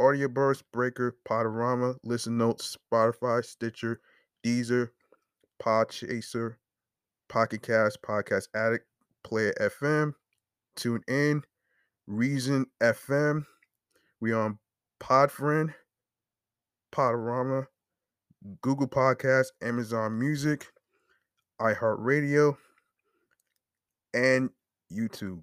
Audioburst, Breaker, Podorama, Listen Notes, Spotify, Stitcher, Deezer, Podchaser, Pocket Cast, Podcast Addict, Player FM, Tune In, Reason FM. We on Podfriend, Podorama, Google Podcast, Amazon Music, iHeartRadio, and YouTube.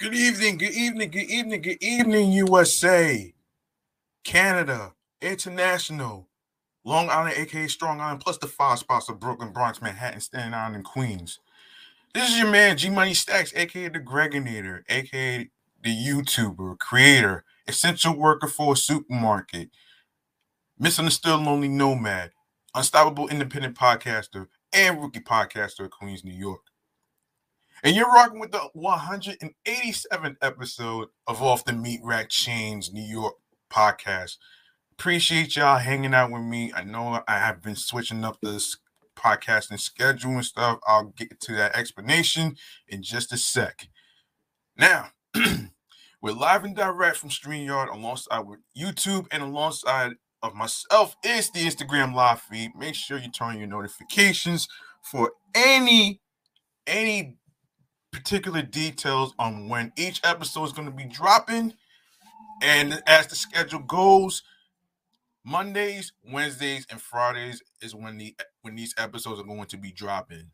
Good evening, good evening, good evening, good evening, USA, Canada, International, Long Island, aka Strong Island, plus the five spots of Brooklyn, Bronx, Manhattan, Staten Island, and Queens. This is your man G Money Stacks, aka the Gregonator, aka the YouTuber, creator, essential worker for a supermarket, misunderstood lonely nomad, unstoppable independent podcaster, and rookie podcaster of Queens, New York. And you're rocking with the 187th episode of Off the Meat Rack Chains New York podcast. Appreciate y'all hanging out with me. I know I have been switching up this podcasting schedule and stuff. I'll get to that explanation in just a sec. Now, we're live and direct from StreamYard alongside with YouTube and alongside of myself is the Instagram live feed. Make sure you turn your notifications for any any particular details on when each episode is going to be dropping. And as the schedule goes, Mondays, Wednesdays, and Fridays is when the when these episodes are going to be dropping.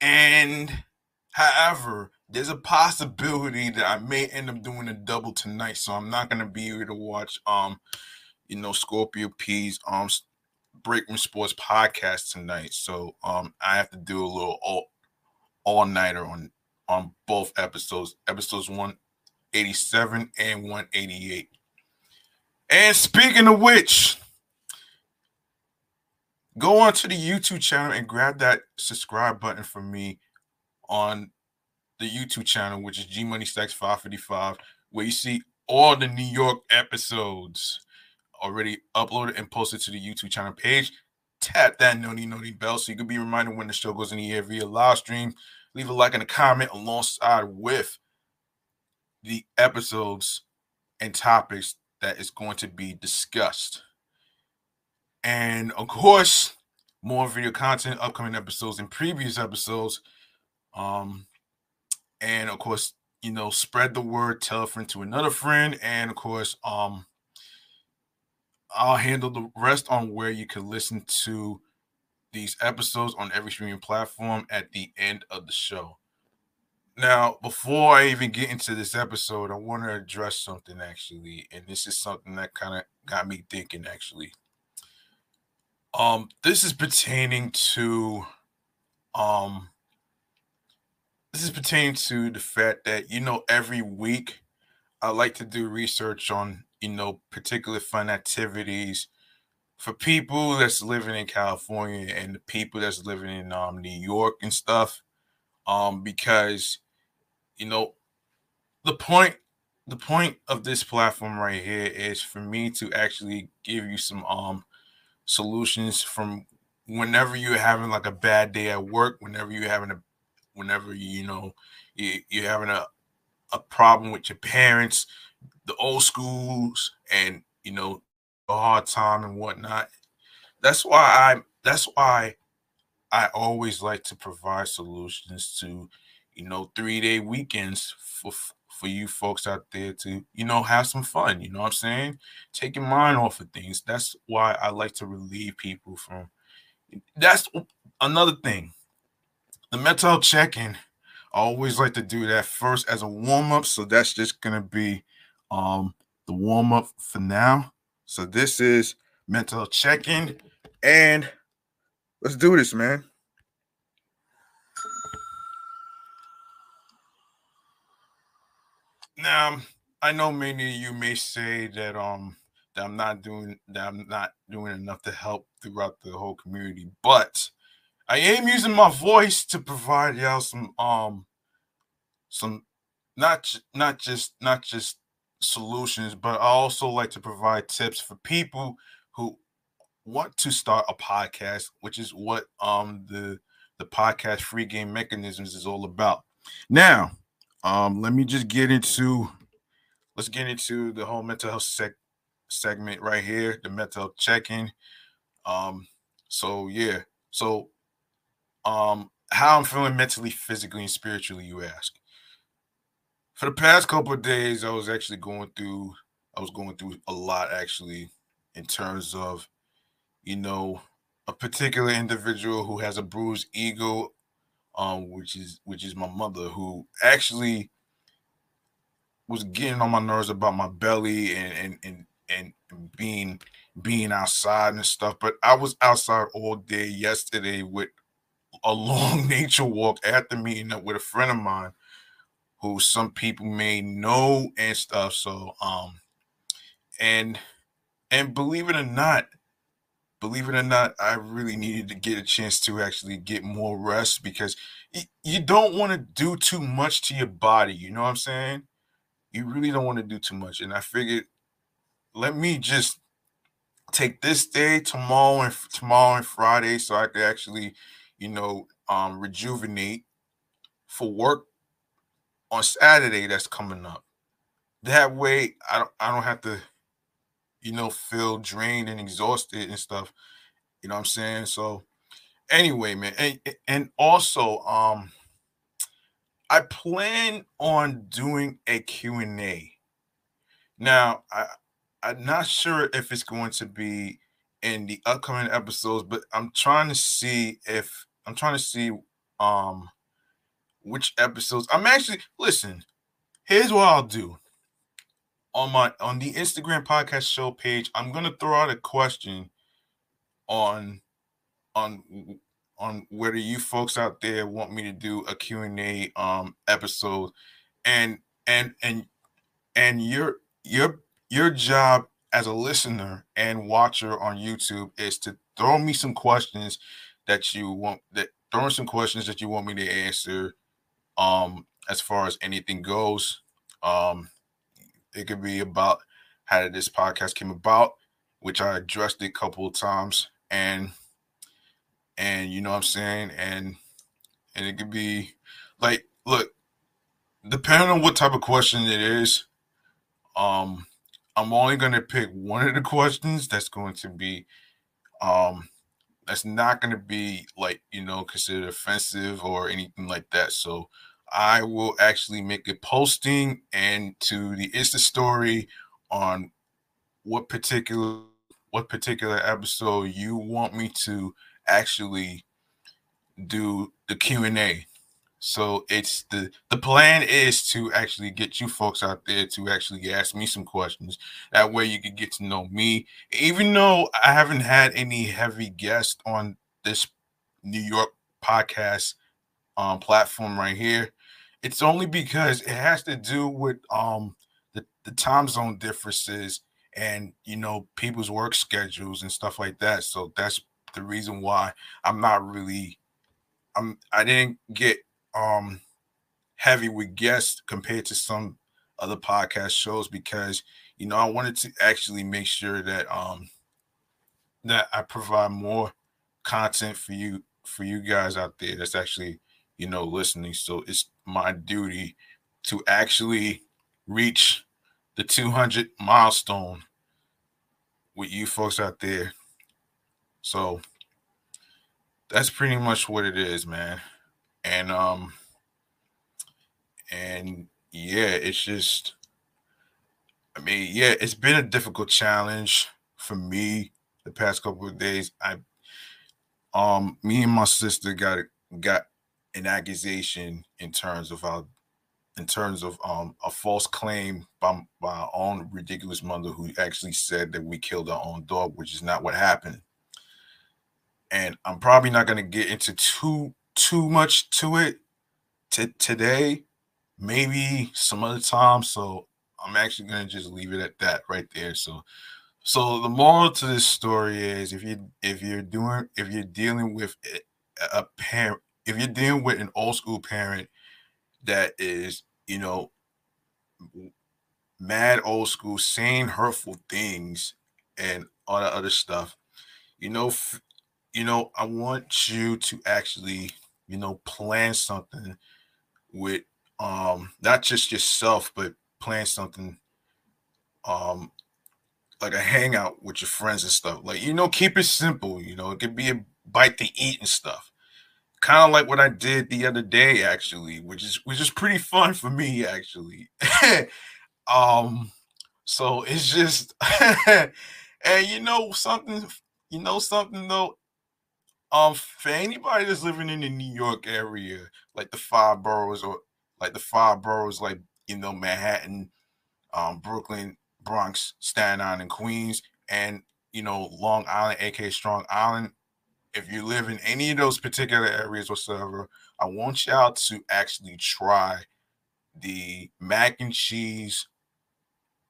And however, there's a possibility that I may end up doing a double tonight, so I'm not gonna be able to watch um, you know, Scorpio P's um Breakman Sports podcast tonight. So um I have to do a little all nighter on on both episodes, episodes 187 and 188. And speaking of which, go on to the YouTube channel and grab that subscribe button for me on the YouTube channel, which is G Money Stacks 555, where you see all the New York episodes already uploaded and posted to the YouTube channel page. Tap that noni noni bell so you can be reminded when the show goes in the air via live stream. Leave a like and a comment alongside with the episodes and topics that is going to be discussed. And of course, more video content, upcoming episodes, and previous episodes. Um, and of course, you know, spread the word, tell a friend to another friend, and of course, um, I'll handle the rest on where you can listen to these episodes on every streaming platform at the end of the show. Now, before I even get into this episode, I want to address something actually, and this is something that kind of got me thinking actually. Um, this is pertaining to um this is pertaining to the fact that you know every week I like to do research on you know particular fun activities for people that's living in California and the people that's living in um, New York and stuff. Um, because you know, the point the point of this platform right here is for me to actually give you some um solutions from whenever you're having like a bad day at work, whenever you're having a whenever you know you, you're having a a problem with your parents, the old schools, and you know a hard time and whatnot. That's why I that's why I always like to provide solutions to you know, three day weekends for for you folks out there to, you know, have some fun. You know what I'm saying? Take your mind off of things. That's why I like to relieve people from. That's another thing. The mental check-in. I always like to do that first as a warm-up. So that's just gonna be um the warm-up for now. So this is mental check-in, and let's do this, man. Now, I know many of you may say that um that I'm not doing that I'm not doing enough to help throughout the whole community, but I am using my voice to provide y'all some um some not not just not just solutions, but I also like to provide tips for people who want to start a podcast, which is what um the the podcast free game mechanisms is all about. Now, um, let me just get into let's get into the whole mental health sec- segment right here, the mental health check-in. Um, so yeah, so um, how I'm feeling mentally, physically, and spiritually, you ask. For the past couple of days, I was actually going through, I was going through a lot actually, in terms of, you know, a particular individual who has a bruised ego um, which is which is my mother, who actually was getting on my nerves about my belly and and and, and being being outside and stuff. But I was outside all day yesterday with a long nature walk after meeting up with a friend of mine who some people may know and stuff. So um and and believe it or not, believe it or not, I really needed to get a chance to actually get more rest because you don't want to do too much to your body. You know what I'm saying? You really don't want to do too much. And I figured, let me just take this day, tomorrow and tomorrow and Friday, so I could actually, you know, um, rejuvenate for work on Saturday that's coming up. That way, I don't I don't have to you know, feel drained and exhausted and stuff. You know what I'm saying? So anyway, man, and, and also um I plan on doing a Q&A. Now, I I'm not sure if it's going to be in the upcoming episodes, but I'm trying to see if I'm trying to see um which episodes. I'm actually listen. Here's what I'll do on my on the Instagram podcast show page, I'm gonna throw out a question on on on whether you folks out there want me to do a Q&A um episode and and and and your your your job as a listener and watcher on YouTube is to throw me some questions that you want that throw some questions that you want me to answer um as far as anything goes um it could be about how this podcast came about, which I addressed it a couple of times, and and you know what I'm saying, and and it could be like, look, depending on what type of question it is, um, I'm only gonna pick one of the questions that's going to be, um, that's not gonna be like you know considered offensive or anything like that. So I will actually make a posting and to the Insta story on what particular what particular episode you want me to actually do the Q&A. So it's the the plan is to actually get you folks out there to actually ask me some questions. That way you can get to know me. Even though I haven't had any heavy guests on this New York podcast um, platform right here, it's only because it has to do with um the, the time zone differences and you know people's work schedules and stuff like that. So that's the reason why I'm not really I'm I didn't get um heavy with guests compared to some other podcast shows because you know I wanted to actually make sure that um that I provide more content for you for you guys out there that's actually you know listening so it's my duty to actually reach the 200 milestone with you folks out there. So that's pretty much what it is, man. And um and yeah, it's just I mean, yeah, it's been a difficult challenge for me the past couple of days. I um me and my sister got got an accusation in terms of our in terms of um, a false claim by, by our own ridiculous mother who actually said that we killed our own dog, which is not what happened. And I'm probably not going to get into too too much to it t- today, maybe some other time. So I'm actually to just leave it at that right there. So so the moral to this story is if you if you're doing if you're dealing with a, a parent if you're dealing with an old school parent that is, you know, mad old school, saying hurtful things and all that other stuff, you know, f- you know, I want you to actually, you know, plan something with um not just yourself, but plan something um like a hangout with your friends and stuff. Like, you know, keep it simple, you know, it could be a bite to eat and stuff kind of like what I did the other day, actually, which is which is pretty fun for me, actually. um, so it's just, and you know something, you know something though. Um, for anybody that's living in the New York area, like the five boroughs, or like the five boroughs, like you know Manhattan, um, Brooklyn, Bronx, Staten Island, and Queens, and you know Long Island, aka Strong Island, if you live in any of those particular areas whatsoever, I want y'all to actually try the mac and cheese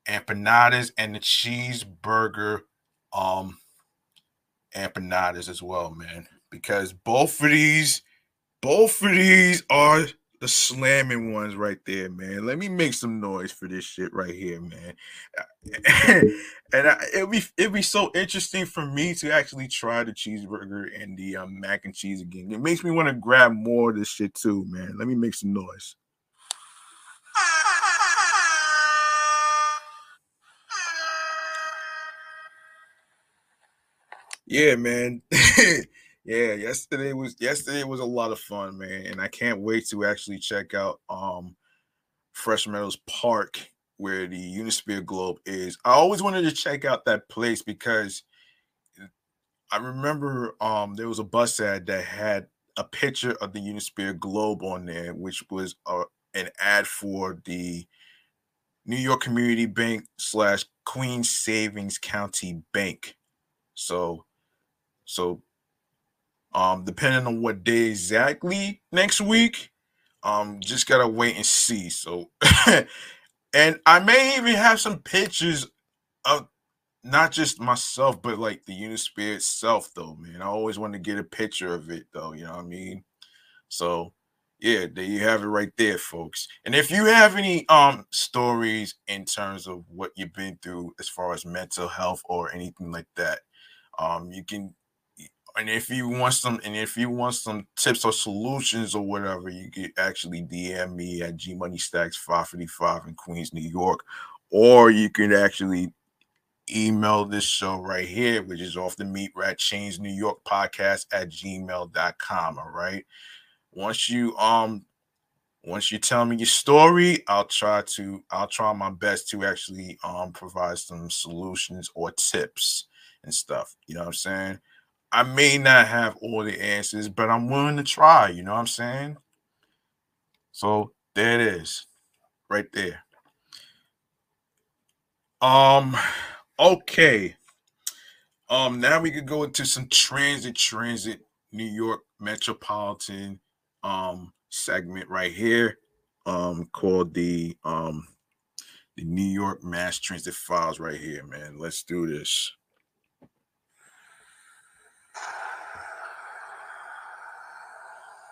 empanadas and the cheeseburger um empanadas as well, man. Because both of these, both of these are the slamming ones right there, man. Let me make some noise for this shit right here, man. and I, it'd be it'd be so interesting for me to actually try the cheeseburger and the um, mac and cheese again. It makes me want to grab more of this shit too, man. Let me make some noise. Yeah, man. yeah, yesterday was yesterday was a lot of fun, man, and I can't wait to actually check out um Fresh Meadows Park where the Unisphere Globe is. I always wanted to check out that place because I remember um there was a bus ad that had a picture of the Unisphere Globe on there, which was a, an ad for the New York Community Bank slash Queens Savings County Bank. So so, um, depending on what day exactly next week, um, just gotta wait and see. So, and I may even have some pictures of not just myself, but like the Unisphere itself, though, man. I always want to get a picture of it, though. You know what I mean? So, yeah, there you have it right there, folks. And if you have any um stories in terms of what you've been through as far as mental health or anything like that, um, you can and if you want some and if you want some tips or solutions or whatever you can actually dm me at g money stacks 555 in queens new york or you can actually email this show right here which is off the meat rack chains new york podcast at gmail.com all right? Once you um once you tell me your story i'll try to i'll try my best to actually um provide some solutions or tips and stuff you know what i'm saying I may not have all the answers, but I'm willing to try. You know what I'm saying? So there it is, right there. Um, okay. Um, now we could go into some transit, transit, New York metropolitan um segment right here, um, called the um the New York Mass Transit Files right here, man. Let's do this.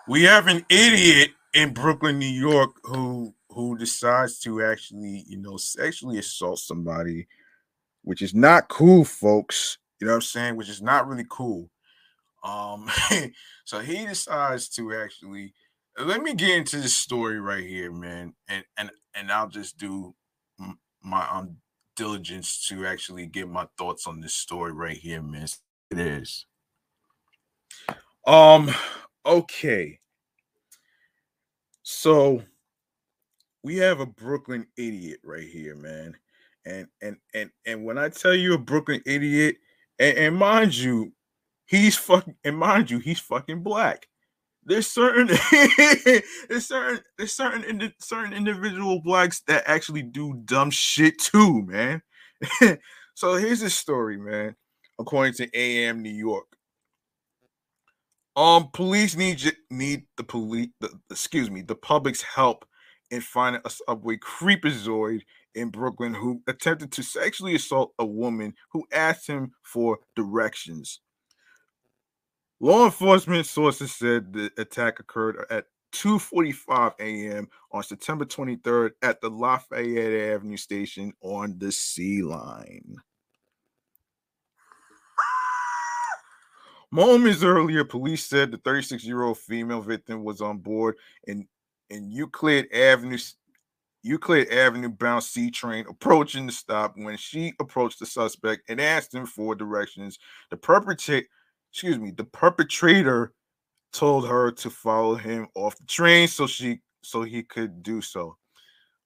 We have an idiot in Brooklyn, New York, who who decides to actually, you know, sexually assault somebody, which is not cool, folks. You know what I'm saying? Which is not really cool. Um, so he decides to actually let me get into this story right here, man, and and and I'll just do my um diligence to actually get my thoughts on this story right here, man. It is. Um, Okay. So we have a Brooklyn idiot right here, man. And and and and when I tell you a Brooklyn idiot, and, and mind you, he's fucking and mind you, he's fucking black. There's certain there's certain there's certain indi- certain individual blacks that actually do dumb shit too, man. so here's the story, man. According to AM New York, um, police need need the police. The, excuse me, the public's help in finding a subway creepazoid in Brooklyn who attempted to sexually assault a woman who asked him for directions. Law enforcement sources said the attack occurred at 2:45 a.m. on September 23rd at the Lafayette Avenue station on the C line. Moments earlier, police said the 36 year old female victim was on board in Euclid Avenue. Euclid Avenue bound C train approaching the stop when she approached the suspect and asked him for directions. The perpetrator, excuse me, the perpetrator told her to follow him off the train so she so he could do so.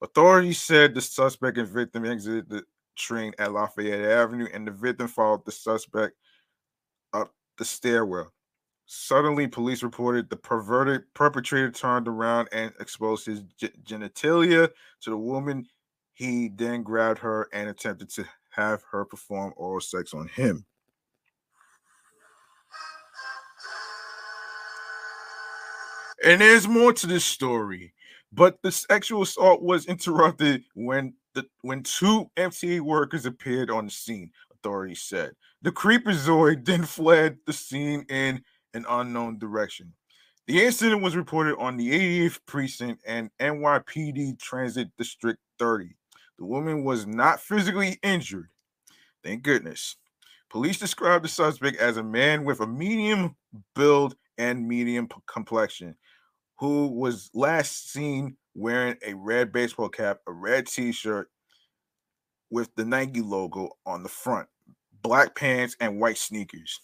Authorities said the suspect and victim exited the train at Lafayette Avenue and the victim followed the suspect the stairwell. Suddenly, police reported the perverted perpetrator turned around and exposed his g- genitalia to the woman. He then grabbed her and attempted to have her perform oral sex on him. And there's more to this story, but the sexual assault was interrupted when the when two MTA workers appeared on the scene. authorities said. The creepazoid then fled the scene in an unknown direction. The incident was reported on the 88th Precinct and NYPD Transit District 30. The woman was not physically injured. Thank goodness. Police described the suspect as a man with a medium build and medium complexion who was last seen wearing a red baseball cap, a red t shirt with the Nike logo on the front, black pants, and white sneakers.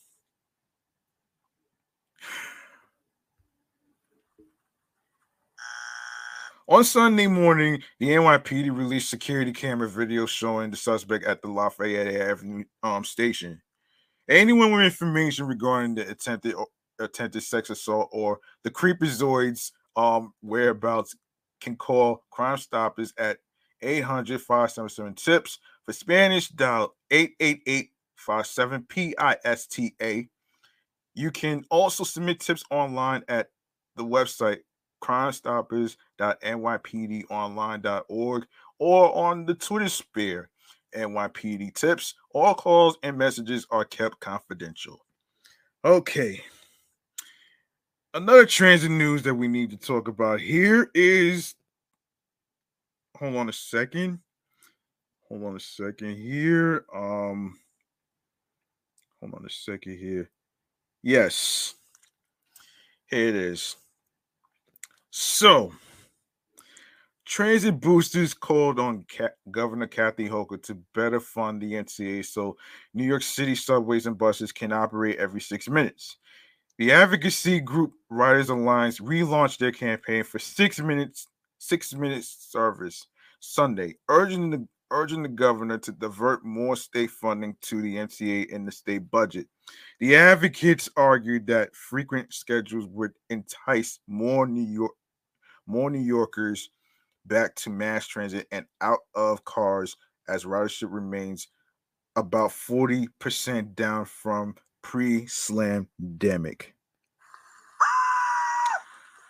On Sunday morning, the NYPD released security camera video showing the suspect at the Lafayette Avenue um, station. Anyone with information regarding the attempted attempted sex assault or the creepazoids um, whereabouts can call Crime Stoppers at 800 577 TIPS. For Spanish, dial 888 57 PISTA. You can also submit tips online at the website crimestoppers.nypdonline.org or on the Twitter sphere NYPD tips. All calls and messages are kept confidential. Okay. Another transit news that we need to talk about here is hold on a second. Hold on a second here. Um hold on a second here. Yes. Here it is. So, transit boosters called on Governor Kathy Hochul to better fund the MTA so New York City subways and buses can operate every six minutes. The advocacy group Riders Alliance relaunched their campaign for six minutes, six minutes service Sunday, urging the urging the governor to divert more state funding to the MTA in the state budget. The advocates argued that frequent schedules would entice more New York more New Yorkers back to mass transit and out of cars as ridership remains about 40% down from pre-slamdemic.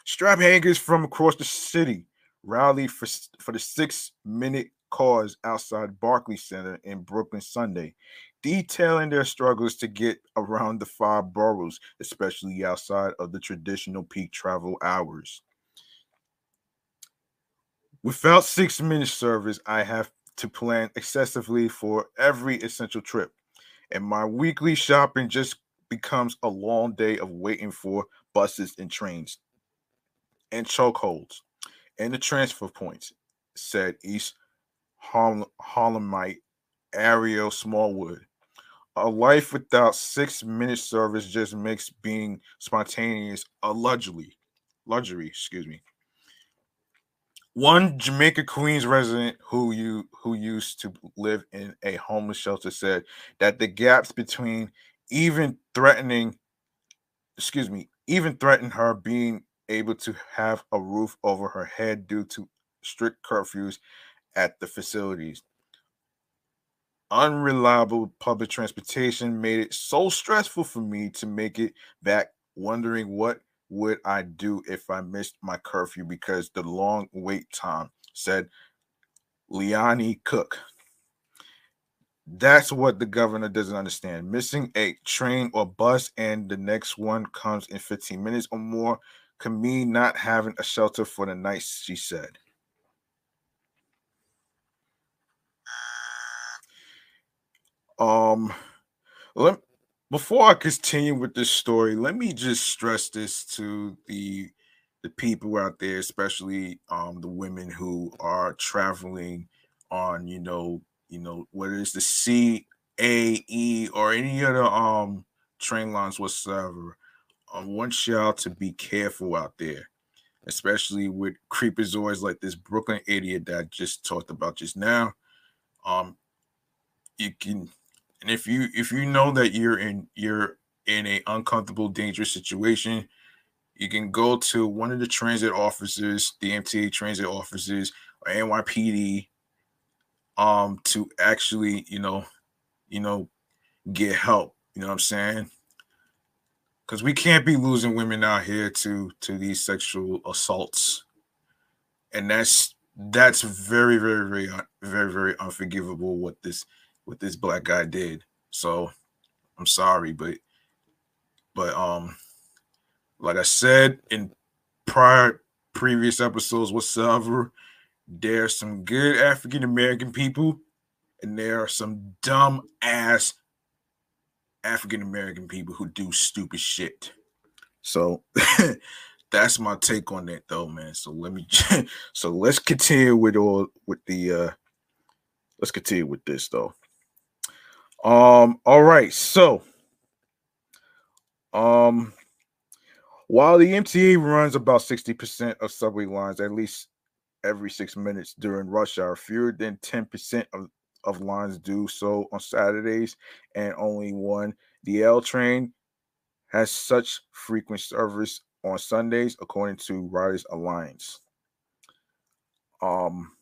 Strap hangers from across the city rallied for, for the six-minute cause outside Barclays Center in Brooklyn Sunday, detailing their struggles to get around the five boroughs, especially outside of the traditional peak travel hours. Without six minute service, I have to plan excessively for every essential trip. And my weekly shopping just becomes a long day of waiting for buses and trains and chokeholds and the transfer points, said East Harlemite Ariel Smallwood. A life without six minute service just makes being spontaneous a luxury. Luxury, excuse me. One Jamaica Queens resident who you who used to live in a homeless shelter said that the gaps between even threatening, excuse me, even threatened her being able to have a roof over her head due to strict curfews at the facilities. Unreliable public transportation made it so stressful for me to make it back, wondering what would I do if I missed my curfew because the long wait time, said Liani Cook. That's what the governor doesn't understand. Missing a train or bus and the next one comes in 15 minutes or more can mean not having a shelter for the night, she said. Um, let before I continue with this story, let me just stress this to the the people out there, especially um, the women who are traveling on, you know, you know, whether it's the C, A, E, or any other um train lines whatsoever. I want y'all to be careful out there, especially with creepazoids like this Brooklyn idiot that I just talked about just now. Um, you can and if you if you know that you're in you're in a uncomfortable, dangerous situation, you can go to one of the transit offices, the MTA transit offices, or NYPD, um, to actually, you know, you know, get help. You know what I'm saying? Because we can't be losing women out here to to these sexual assaults, and that's that's very, very, very, very, very unforgivable. What this what this black guy did. So I'm sorry, but but um like I said in prior previous episodes whatsoever, there's some good African American people and there are some dumb ass African American people who do stupid shit. So that's my take on that though, man. So let me so let's continue with all with the uh let's continue with this though. Um all right, so um while the MTA runs about 60% of subway lines at least every six minutes during rush hour, fewer than 10% of, of lines do so on Saturdays, and only one, the L train, has such frequent service on Sundays, according to Riders Alliance. Um,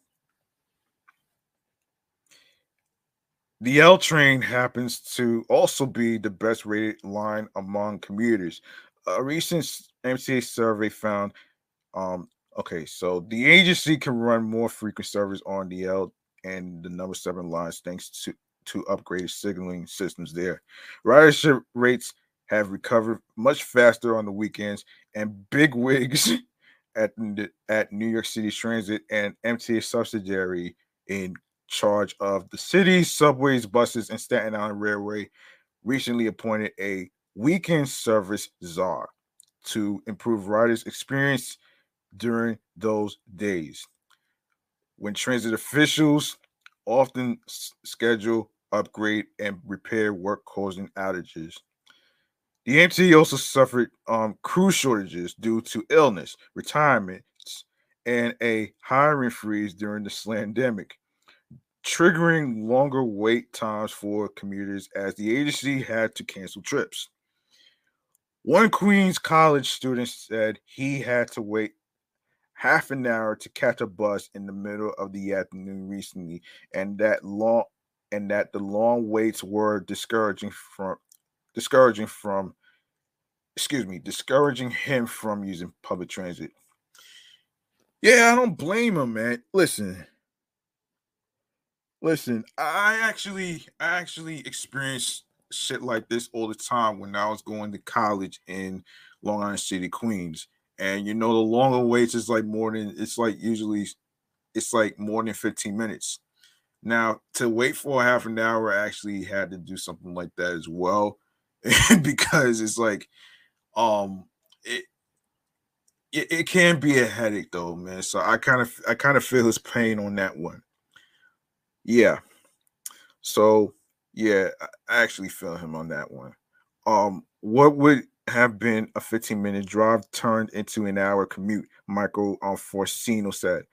the L train happens to also be the best rated line among commuters. A recent MTA survey found, um, okay, so the agency can run more frequent service on the L and the number seven lines thanks to to upgraded signaling systems there. Ridership rates have recovered much faster on the weekends, and big wigs at at New York City Transit and MTA subsidiary in charge of the city's subways, buses, and Staten Island Railway recently appointed a weekend service czar to improve riders' experience during those days. When transit officials often schedule, upgrade, and repair work causing outages. The MTA also suffered um, crew shortages due to illness, retirements, and a hiring freeze during the slandemic, triggering longer wait times for commuters as the agency had to cancel trips. One Queens College student said he had to wait half an hour to catch a bus in the middle of the afternoon recently, and that long and that the long waits were discouraging from discouraging from excuse me, discouraging him from using public transit. Yeah, I don't blame him, man. Listen. Listen, I actually I actually experienced shit like this all the time when I was going to college in Long Island City, Queens. And you know, the longer waits is like more than it's like usually it's like more than 15 minutes. Now, to wait for a half an hour, I actually had to do something like that as well. because it's like um it, it it can be a headache though, man. So I kind of I kind of feel his pain on that one. Yeah. So yeah, I actually feel him on that one. Um, what would have been a 15 minute drive turned into an hour commute, Michael um, Forcino said.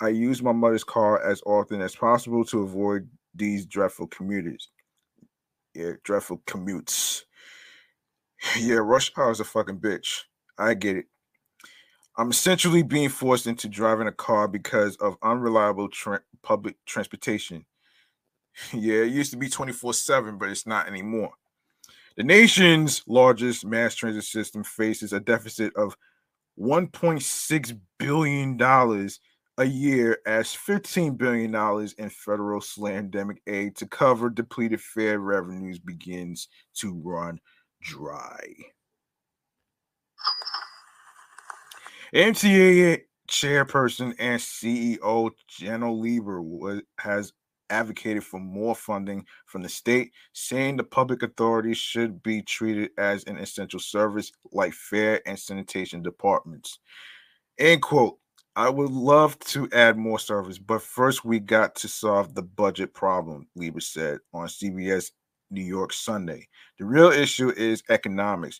I use my mother's car as often as possible to avoid these dreadful commuters. Yeah, dreadful commutes. Yeah, rush hour is a fucking bitch. I get it. I'm essentially being forced into driving a car because of unreliable tra- public transportation. yeah, it used to be 24 7, but it's not anymore. The nation's largest mass transit system faces a deficit of $1.6 billion a year as $15 billion in federal slandemic aid to cover depleted fare revenues begins to run dry. MTA chairperson and CEO Janno Lieber was, has advocated for more funding from the state, saying the public authorities should be treated as an essential service like fare and sanitation departments. End quote. I would love to add more service, but first we got to solve the budget problem, Lieber said on CBS New York Sunday. The real issue is economics.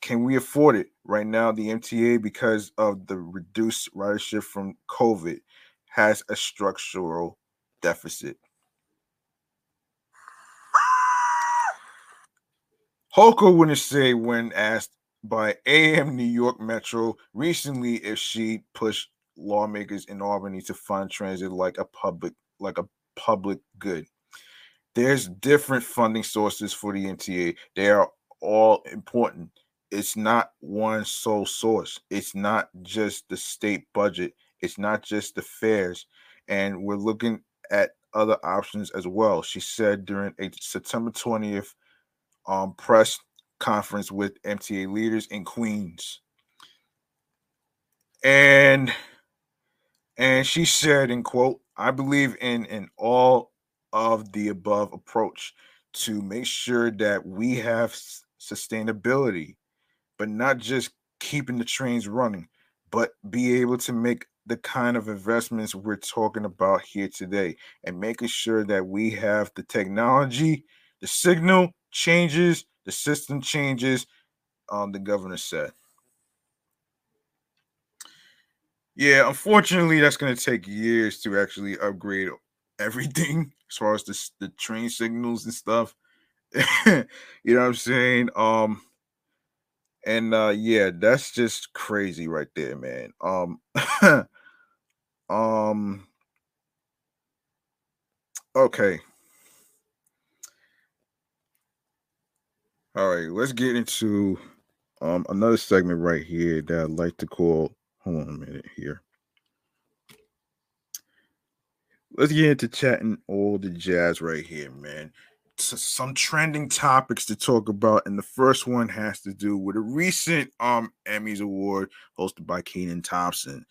Can we afford it? Right now, the MTA, because of the reduced ridership from COVID, has a structural deficit. Hochul wouldn't say when asked by AM New York Metro recently if she pushed lawmakers in Albany to fund transit like a public like a public good there's different funding sources for the MTA. They are all important. It's not one sole source. It's not just the state budget. It's not just the fares. And we're looking at other options as well. She said during a September 20th um, press conference with MTA leaders in Queens. And and she said, in quote, I believe in in all of the above approach to make sure that we have sustainability, but not just keeping the trains running, but be able to make the kind of investments we're talking about here today and making sure that we have the technology, the signal changes, the system changes, um, the governor said. Yeah, unfortunately, that's going to take years to actually upgrade everything as far as the, the train signals and stuff. you know what I'm saying? Um, and uh yeah, that's just crazy right there, man. Um um okay. All right, let's get into um another segment right here that I'd like to call hold on a minute here. Let's get into chatting all the jazz right here, man some trending topics to talk about, and the first one has to do with a recent um Emmys award hosted by Kenan Thompson.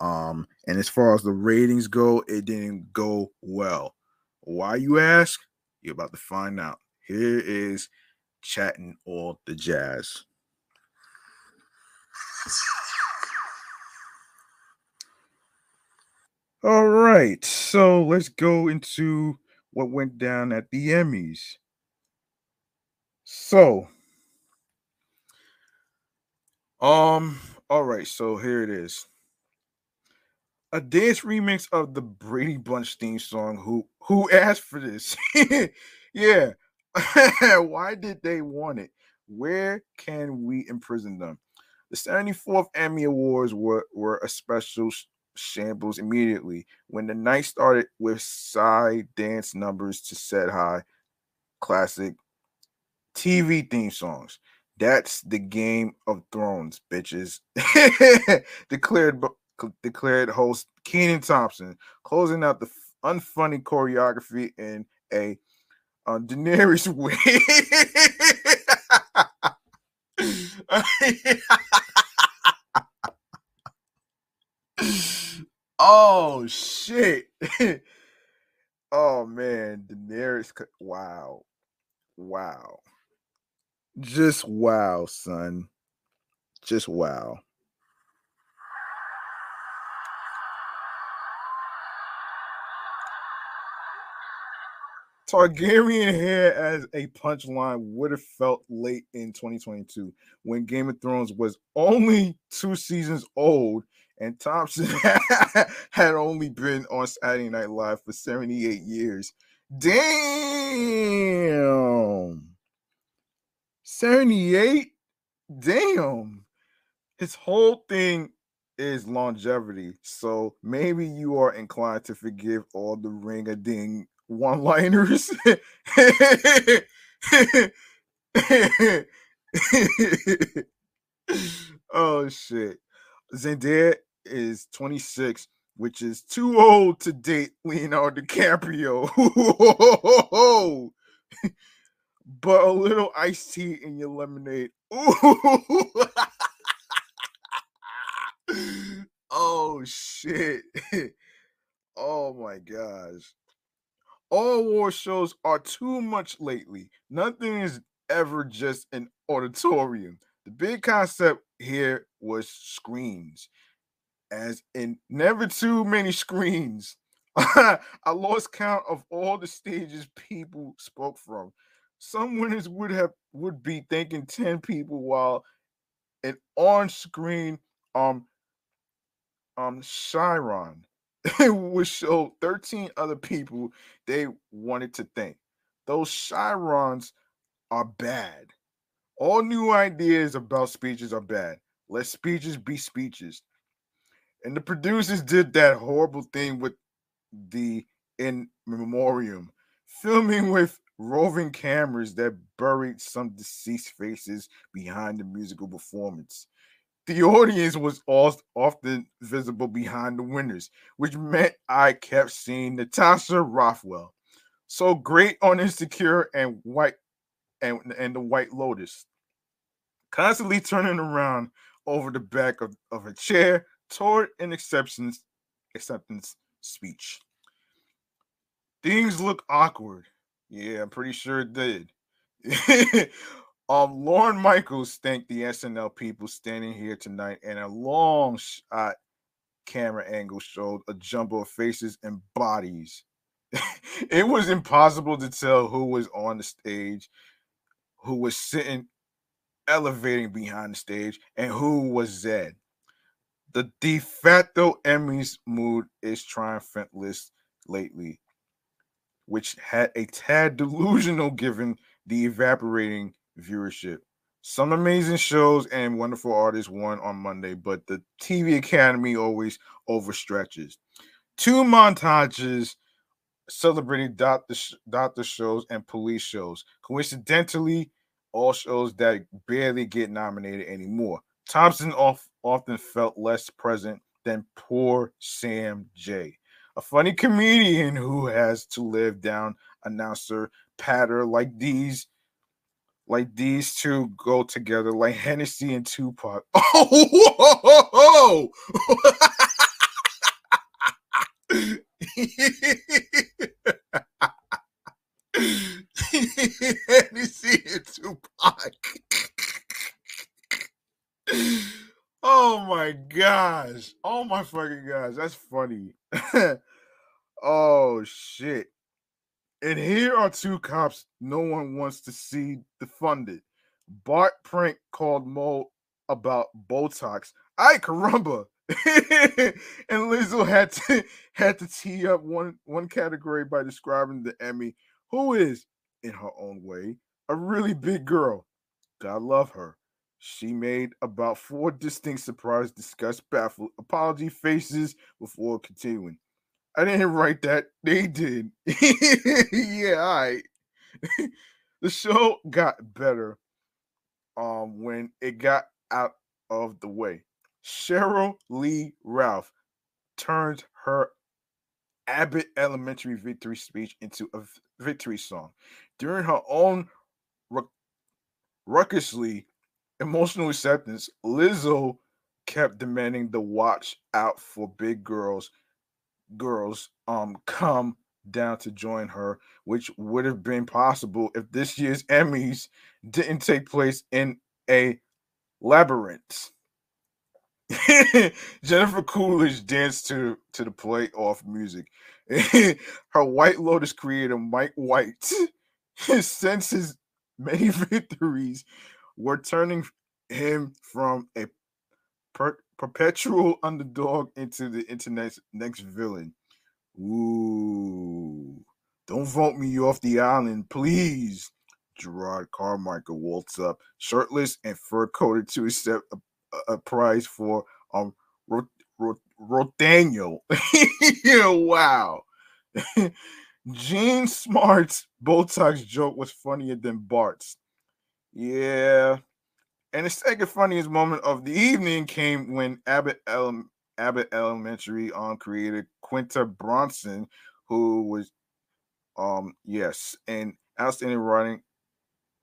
Um, and as far as the ratings go, it didn't go well. Why you ask? You're about to find out. Here is chatting all the jazz. All right, so let's go into what went down at the Emmys. So, um, all right, so here it is. A dance remix of the Brady Bunch theme song. Who who asked for this? yeah. Why did they want it? Where can we imprison them? The 74th Emmy Awards were, were a special shambles immediately when the night started with side dance numbers to set high classic TV theme songs. That's the Game of Thrones, bitches. declared declared host Kenan Thompson, closing out the unfunny choreography in a uh, Daenerys way. Oh shit. oh man, Daenerys. Wow. Wow. Just wow, son. Just wow. Targaryen hair as a punchline would have felt late in 2022 when Game of Thrones was only two seasons old and Thompson had only been on Saturday Night Live for 78 years. Damn. 78? Damn. His whole thing is longevity. So maybe you are inclined to forgive all the ring a ding one liners. oh shit. Zendaya is 26, which is too old to date Leonardo DiCaprio. but a little iced tea in your lemonade. oh shit. oh my gosh. All war shows are too much lately. Nothing is ever just an auditorium. The big concept here was screens as in never too many screens. I lost count of all the stages people spoke from. Some winners would have would be thanking 10 people while an on-screen um um Chiron would show 13 other people they wanted to thank. Those Chirons are bad. All new ideas about speeches are bad. Let speeches be speeches. And the producers did that horrible thing with the in memoriam, filming with roving cameras that buried some deceased faces behind the musical performance. The audience was often visible behind the winners, which meant I kept seeing Natasha Rothwell. So great on Insecure and White and, and the White Lotus, constantly turning around over the back of, of a chair toward an acceptance acceptance speech. Things look awkward. Yeah, I'm pretty sure it did. um, Lorne Michaels thanked the SNL people standing here tonight, and a long shot camera angle showed a jumble of faces and bodies. it was impossible to tell who was on the stage, who was sitting elevating behind the stage, and who was Zed. The de facto Emmys mood is triumphantless lately, which had a tad delusional given the evaporating viewership. Some amazing shows and wonderful artists won on Monday, but the TV Academy always overstretches. Two montages celebrating doctor doctor shows and police shows. Coincidentally, all shows that barely get nominated anymore. Thompson off, often felt less present than poor Sam Jay, a funny comedian who has to live down announcer patter like these like these two go together like Hennessy and Tupac. Oh, Hennessy and Tupac. Oh my gosh. Oh my fucking gosh. That's funny. oh shit. And here are two cops no one wants to see defunded. Bart prank called Moe about Botox. I caramba. and Lizzo had to had to tee up one one category by describing the Emmy, who is, in her own way, a really big girl. God love her. She made about four distinct surprise, disgust, baffled apology faces before continuing. I didn't write that. They did. yeah, all right. the show got better um when it got out of the way. Cheryl Lee Ralph turned her Abbott Elementary victory speech into a victory song. During her own ruckusly emotional acceptance, Lizzo kept demanding the watch out for big girls girls um come down to join her, which would have been possible if this year's Emmys didn't take place in a labyrinth. Jennifer Coolidge danced to to the play off music. her White Lotus creator Mike White, since his many victories, were turning him from a per- perpetual underdog into the internet's next villain. Ooh, don't vote me off the island, please. Jerrod Carmichael waltz up, shirtless and fur coated, to accept a, a prize for um Rothaniel. wow. Jean Smart's Botox joke was funnier than Bart's. Yeah, and the second funniest moment of the evening came when Abbott Ele- Abbott Elementary on um, creator Quinta Brunson, who was um yes, and outstanding writing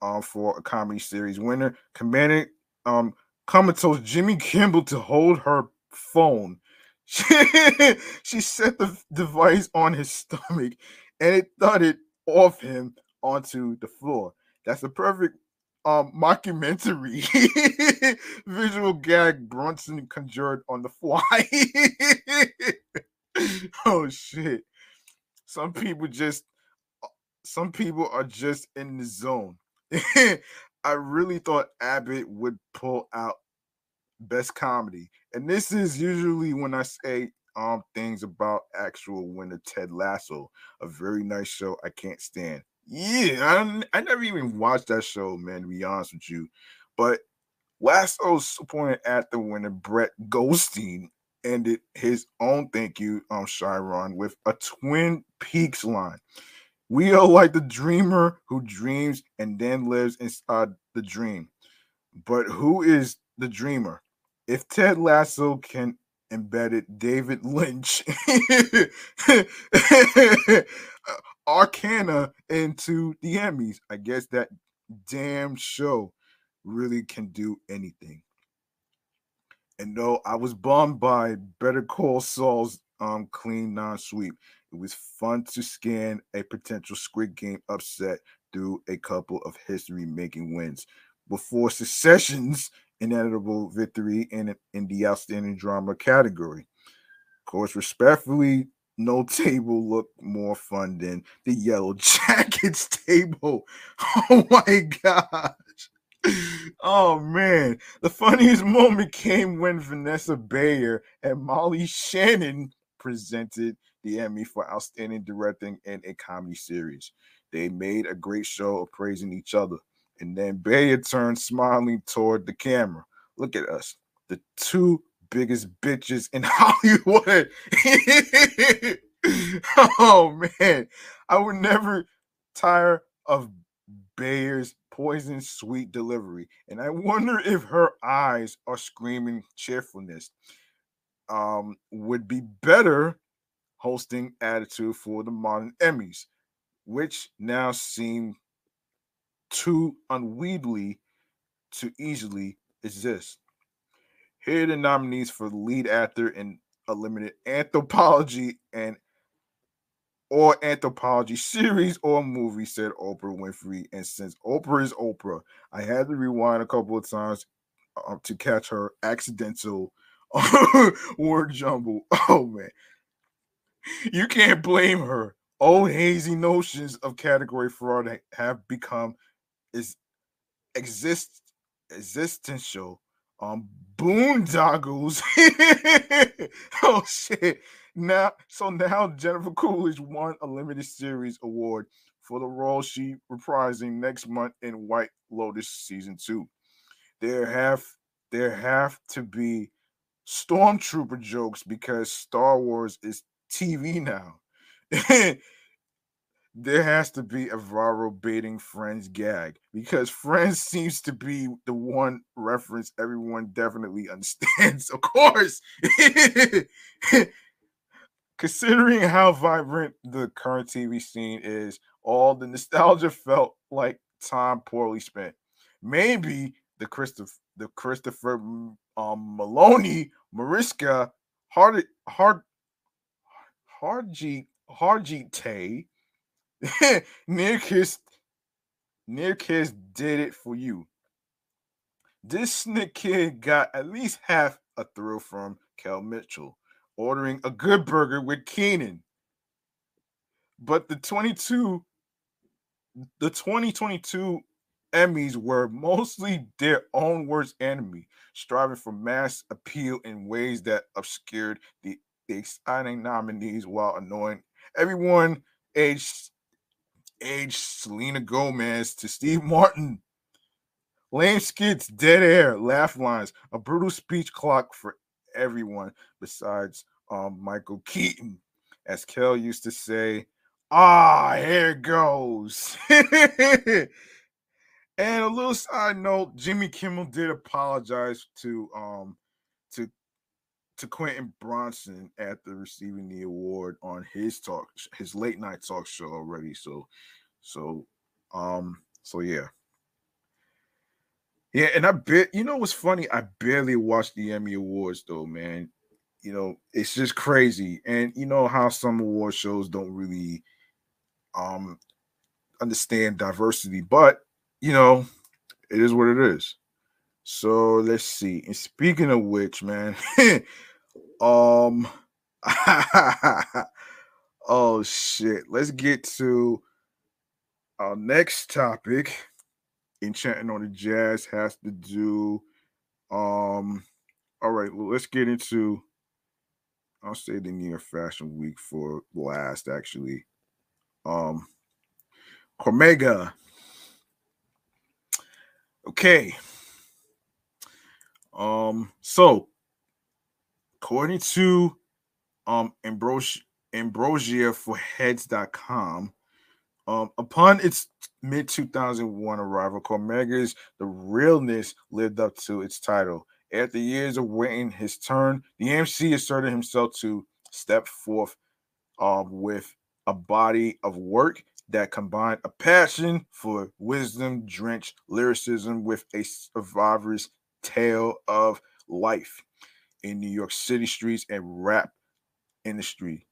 um for a comedy series winner, commanded um comatose Jimmy Kimmel to hold her phone. she set the device on his stomach and it thudded off him onto the floor. That's a perfect um mockumentary visual gag Brunson conjured on the fly. oh shit. Some people just some people are just in the zone. I really thought Abbott would pull out best comedy. And this is usually when I say um things about actual winner Ted Lasso, a very nice show I can't stand. Yeah, I, I never even watched that show, man, to be honest with you. But Lasso's pointed at the winner, Brett Goldstein, ended his own thank you, um, Chiron, with a Twin Peaks line. We are like the dreamer who dreams and then lives inside the dream. But who is the dreamer? If Ted Lasso can embed it, David Lynch Arcana into the Emmys. I guess that damn show really can do anything. And though I was bummed by Better Call Saul's um clean non-sweep, it was fun to scan a potential Squid Game upset through a couple of history-making wins before Succession's inevitable victory in in the outstanding drama category. Of course, respectfully, no table looked more fun than the Yellow Jackets table. Oh my gosh. Oh man, the funniest moment came when Vanessa Bayer and Molly Shannon presented the Emmy for Outstanding Directing in a Comedy Series. They made a great show of praising each other. And then Bayer turned smiling toward the camera. Look at us, the two biggest bitches in Hollywood. oh man, I would never tire of Bayer's poison sweet delivery, and I wonder if her eyes are screaming cheerfulness. Um, would be better hosting attitude for the modern Emmys, which now seem too unwieldy to easily exist. Here are the nominees for lead actor in a limited anthology and or anthology series or movie, said Oprah Winfrey. And since Oprah is Oprah, I had to rewind a couple of times uh, to catch her accidental word jumble. Oh man, you can't blame her. Old hazy notions of category fraud have become is exist existential um boondoggles. oh shit. Now so now Jennifer Coolidge won a limited series award for the role she reprising next month in White Lotus season 2. There have there have to be stormtrooper jokes because Star Wars is TV now. there has to be a viral baiting friends gag because friends seems to be the one reference everyone definitely understands of course. Considering how vibrant the current tv scene is all the nostalgia felt like time poorly spent. Maybe the christopher the christopher um meloni mariska hard hard hardji hardji tay Near Kiss Near Kiss did it for you. This snick kid got at least half a thrill from Kel Mitchell ordering a good burger with Kenan. But the 22 the 2022 Emmys were mostly their own worst enemy, striving for mass appeal in ways that obscured the, the exciting nominees while annoying everyone aged aged Selena Gomez to Steve Martin. Lame skits, dead air, laugh lines, a brutal speech clock for everyone besides um, Michael Keaton. As Kel used to say, ah, here goes. and a little side note, Jimmy Kimmel did apologize to um to Quinta Brunson after receiving the award on his talk, his late night talk show already. So, so, um, so yeah, yeah. And I bet you know what's funny? I barely watched the Emmy Awards though, man. You know, it's just crazy, and you know how some award shows don't really, um, understand diversity, but you know, it is what it is. So let's see. And speaking of which, man, um, oh shit. Let's get to our next topic. Enchanting on the Jazz has to do. Um, all right. Well, let's get into. I'll say the near fashion week for last, actually. Um, Cormega. Okay. Um, so according to um Ambrosia, Ambrosia for heads.com, um, upon its mid 2001 arrival, Cormega's The Realness lived up to its title. After years of waiting his turn, the MC asserted himself to step forth um, with a body of work that combined a passion for wisdom drenched lyricism with a survivor's tale of life in New York City streets and rap industry.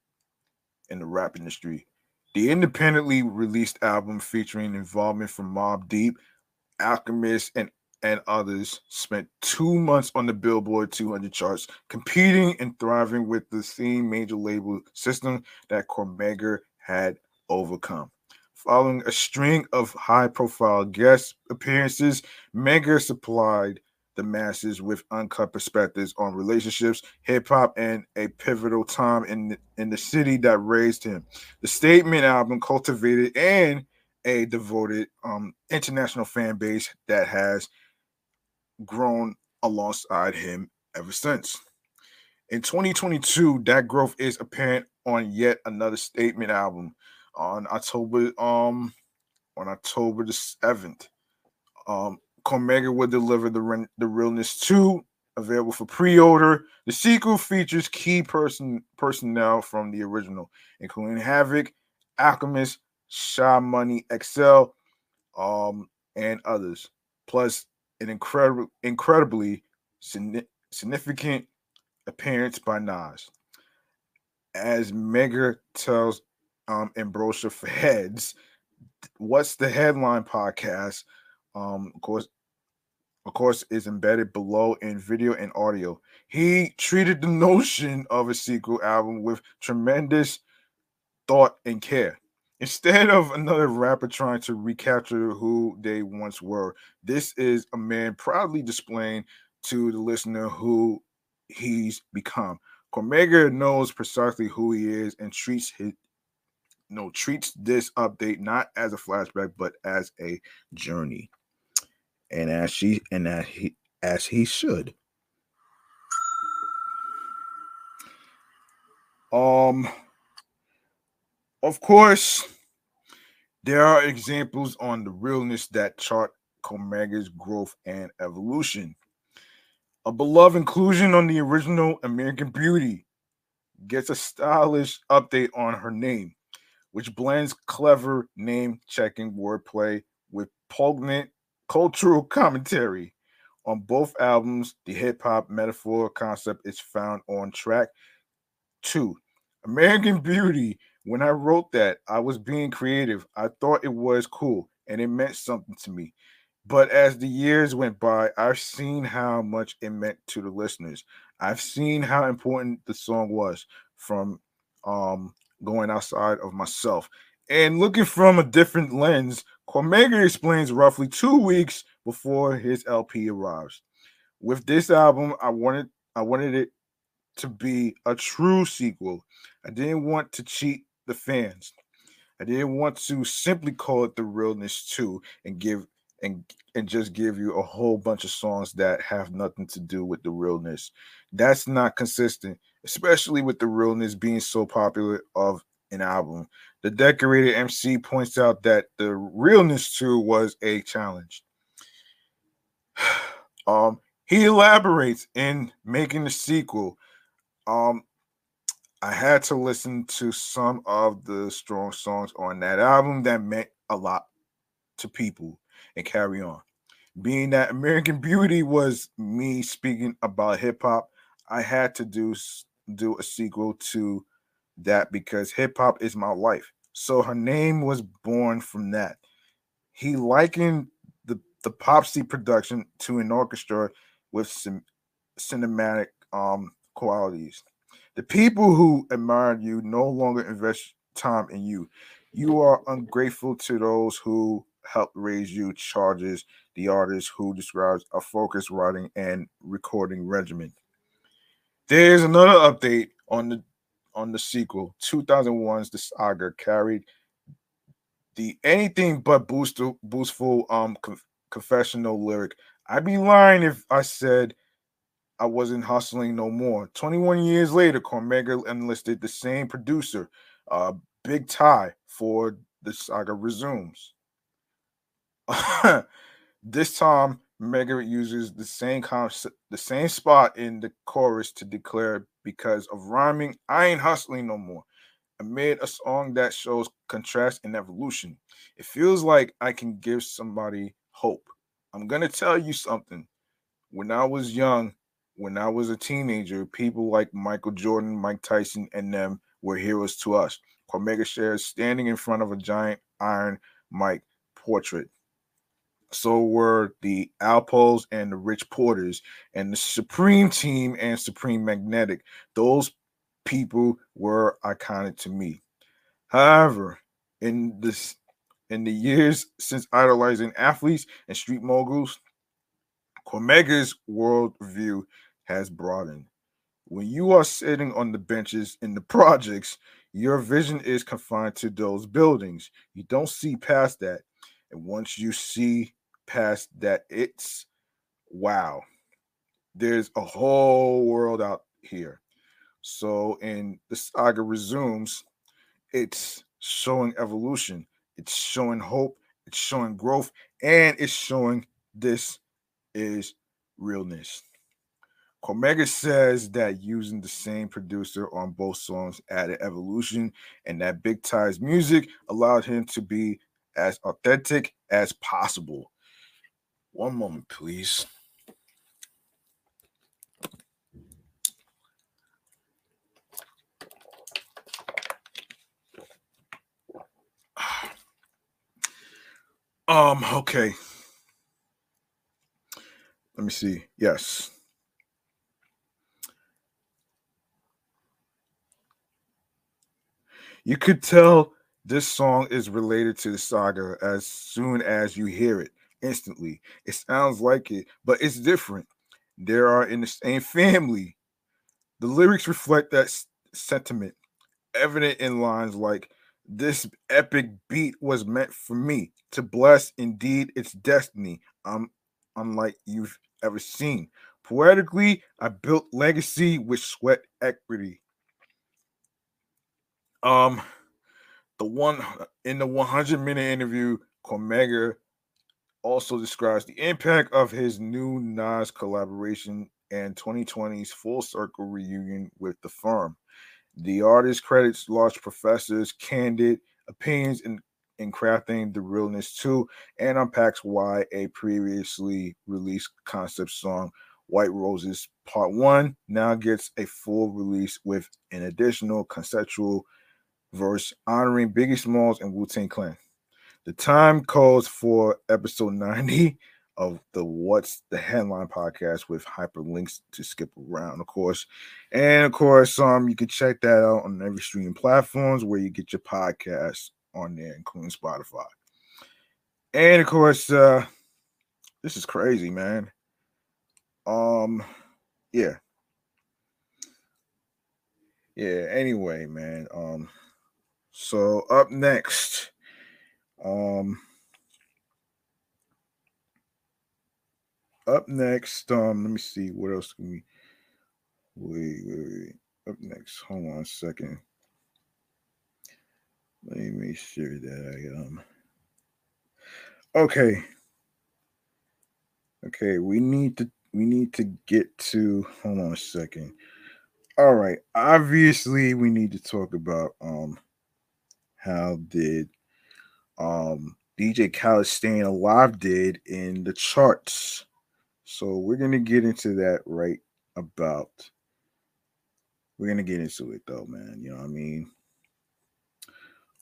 In the rap industry. The independently released album featuring involvement from Mobb Deep, Alchemist, and and others spent two months on the Billboard 200 charts, competing and thriving with the same major label system that Cormega had overcome. Following a string of high profile guest appearances, Mega supplied the masses with uncut perspectives on relationships, hip hop, and a pivotal time in the, in the city that raised him. The Statement album cultivated and a devoted um, international fan base that has grown alongside him ever since. In 2022, that growth is apparent on yet another Statement album on October um on October the 7th. Um Cormega will deliver the the Realness 2 available for pre-order. The sequel features key person personnel from the original, including Havoc, Alchemist, Sha Money XL, um, and others. Plus an incredible, incredibly significant appearance by Nas. As Mega tells um, Ambrosia for Heads, what's the headline podcast? Um, of course, of course, is embedded below in video and audio. He treated the notion of a sequel album with tremendous thought and care. Instead of another rapper trying to recapture who they once were, this is a man proudly displaying to the listener who he's become. Cormega knows precisely who he is and treats his no treats this update not as a flashback but as a journey and as she and as he as he should. Um, of course, there are examples on the realness that chart Cormega's growth and evolution. A beloved inclusion on the original American Beauty gets a stylish update on her name, which blends clever name checking wordplay with poignant cultural commentary. On both albums, the hip hop metaphor concept is found on track two. American Beauty, when I wrote that, I was being creative. I thought it was cool and it meant something to me. But as the years went by, I've seen how much it meant to the listeners. I've seen how important the song was from um, going outside of myself. And looking from a different lens, Cormega explains roughly two weeks before his LP arrives. With this album, I wanted I wanted it to be a true sequel. I didn't want to cheat the fans. I didn't want to simply call it the realness 2 and give and and just give you a whole bunch of songs that have nothing to do with the realness. That's not consistent, especially with the realness being so popular of an album. The decorated MC points out that the realness too was a challenge. um, he elaborates in making the sequel. Um, I had to listen to some of the strong songs on that album that meant a lot to people and carry on. Being that American Beauty was me speaking about hip hop, I had to do do a sequel to that because hip hop is my life. So her name was born from that. He likened the the Popsy production to an orchestra with some cinematic um qualities. The people who admired you no longer invest time in you. You are ungrateful to those who helped raise you, charges the artist who describes a focused writing and recording regimen. There's another update on the on the sequel. 2001's The Saga carried the anything but boostful, boostful um confessional lyric. I'd be lying if I said I wasn't hustling no more. 21 years later, Cormega enlisted the same producer, uh, Big Ty, for the saga resumes. this time, Mega uses the same concept, the same spot in the chorus to declare because of rhyming, I ain't hustling no more. amid a song that shows contrast and evolution. It feels like I can give somebody hope. I'm to tell you something. When I was young, when I was a teenager, people like Michael Jordan, Mike Tyson, and them were heroes to us. Cormega shares standing in front of a giant iron Mike portrait. So were the Alpos and the Rich Porters and the Supreme Team and Supreme Magnetic. Those people were iconic to me. However, in this in the years since idolizing athletes and street moguls, Cormega's worldview has broadened. When you are sitting on the benches in the projects, your vision is confined to those buildings. You don't see past that. And once you see past that, it's wow. There's a whole world out here. So, in the saga resumes, it's showing evolution, it's showing hope, it's showing growth, and it's showing this is realness. Cormega says that using the same producer on both songs added evolution, and that Big Ty's music allowed him to be as authentic as possible. One moment, please. Um, okay. Let me see. Yes. You could tell this song is related to the saga as soon as you hear it instantly. It sounds like it, but it's different. They are in the same family. The lyrics reflect that s- sentiment, evident in lines like, This epic beat was meant for me to bless indeed its destiny. I'm unlike you've ever seen. Poetically, I built legacy with sweat equity. Um, the one in the 100 minute interview, Cormega also describes the impact of his new Nas collaboration and 2020's full circle reunion with the firm. The artist credits large professors' candid opinions in, in crafting the realness too, and unpacks why a previously released concept song, White Roses Part 1, now gets a full release with an additional conceptual verse honoring Biggie Smalls and Wu Tang Clan. The time calls for episode 90 of the What's the Headline podcast with hyperlinks to skip around, of course. And of course, um, you can check that out on every streaming platforms where you get your podcasts on there, including Spotify. And of course, uh, this is crazy, man. Um, yeah. Yeah, anyway, man. Um, so up next, um, up next, um, let me see what else can we wait, wait, wait. Up next, hold on a second. Let me make sure that I um okay. Okay, we need to we need to get to hold on a second. All right, obviously we need to talk about um how did um DJ Khaled staying alive did in the charts. So we're gonna get into that right about. We're gonna get into it though, man. You know what I mean?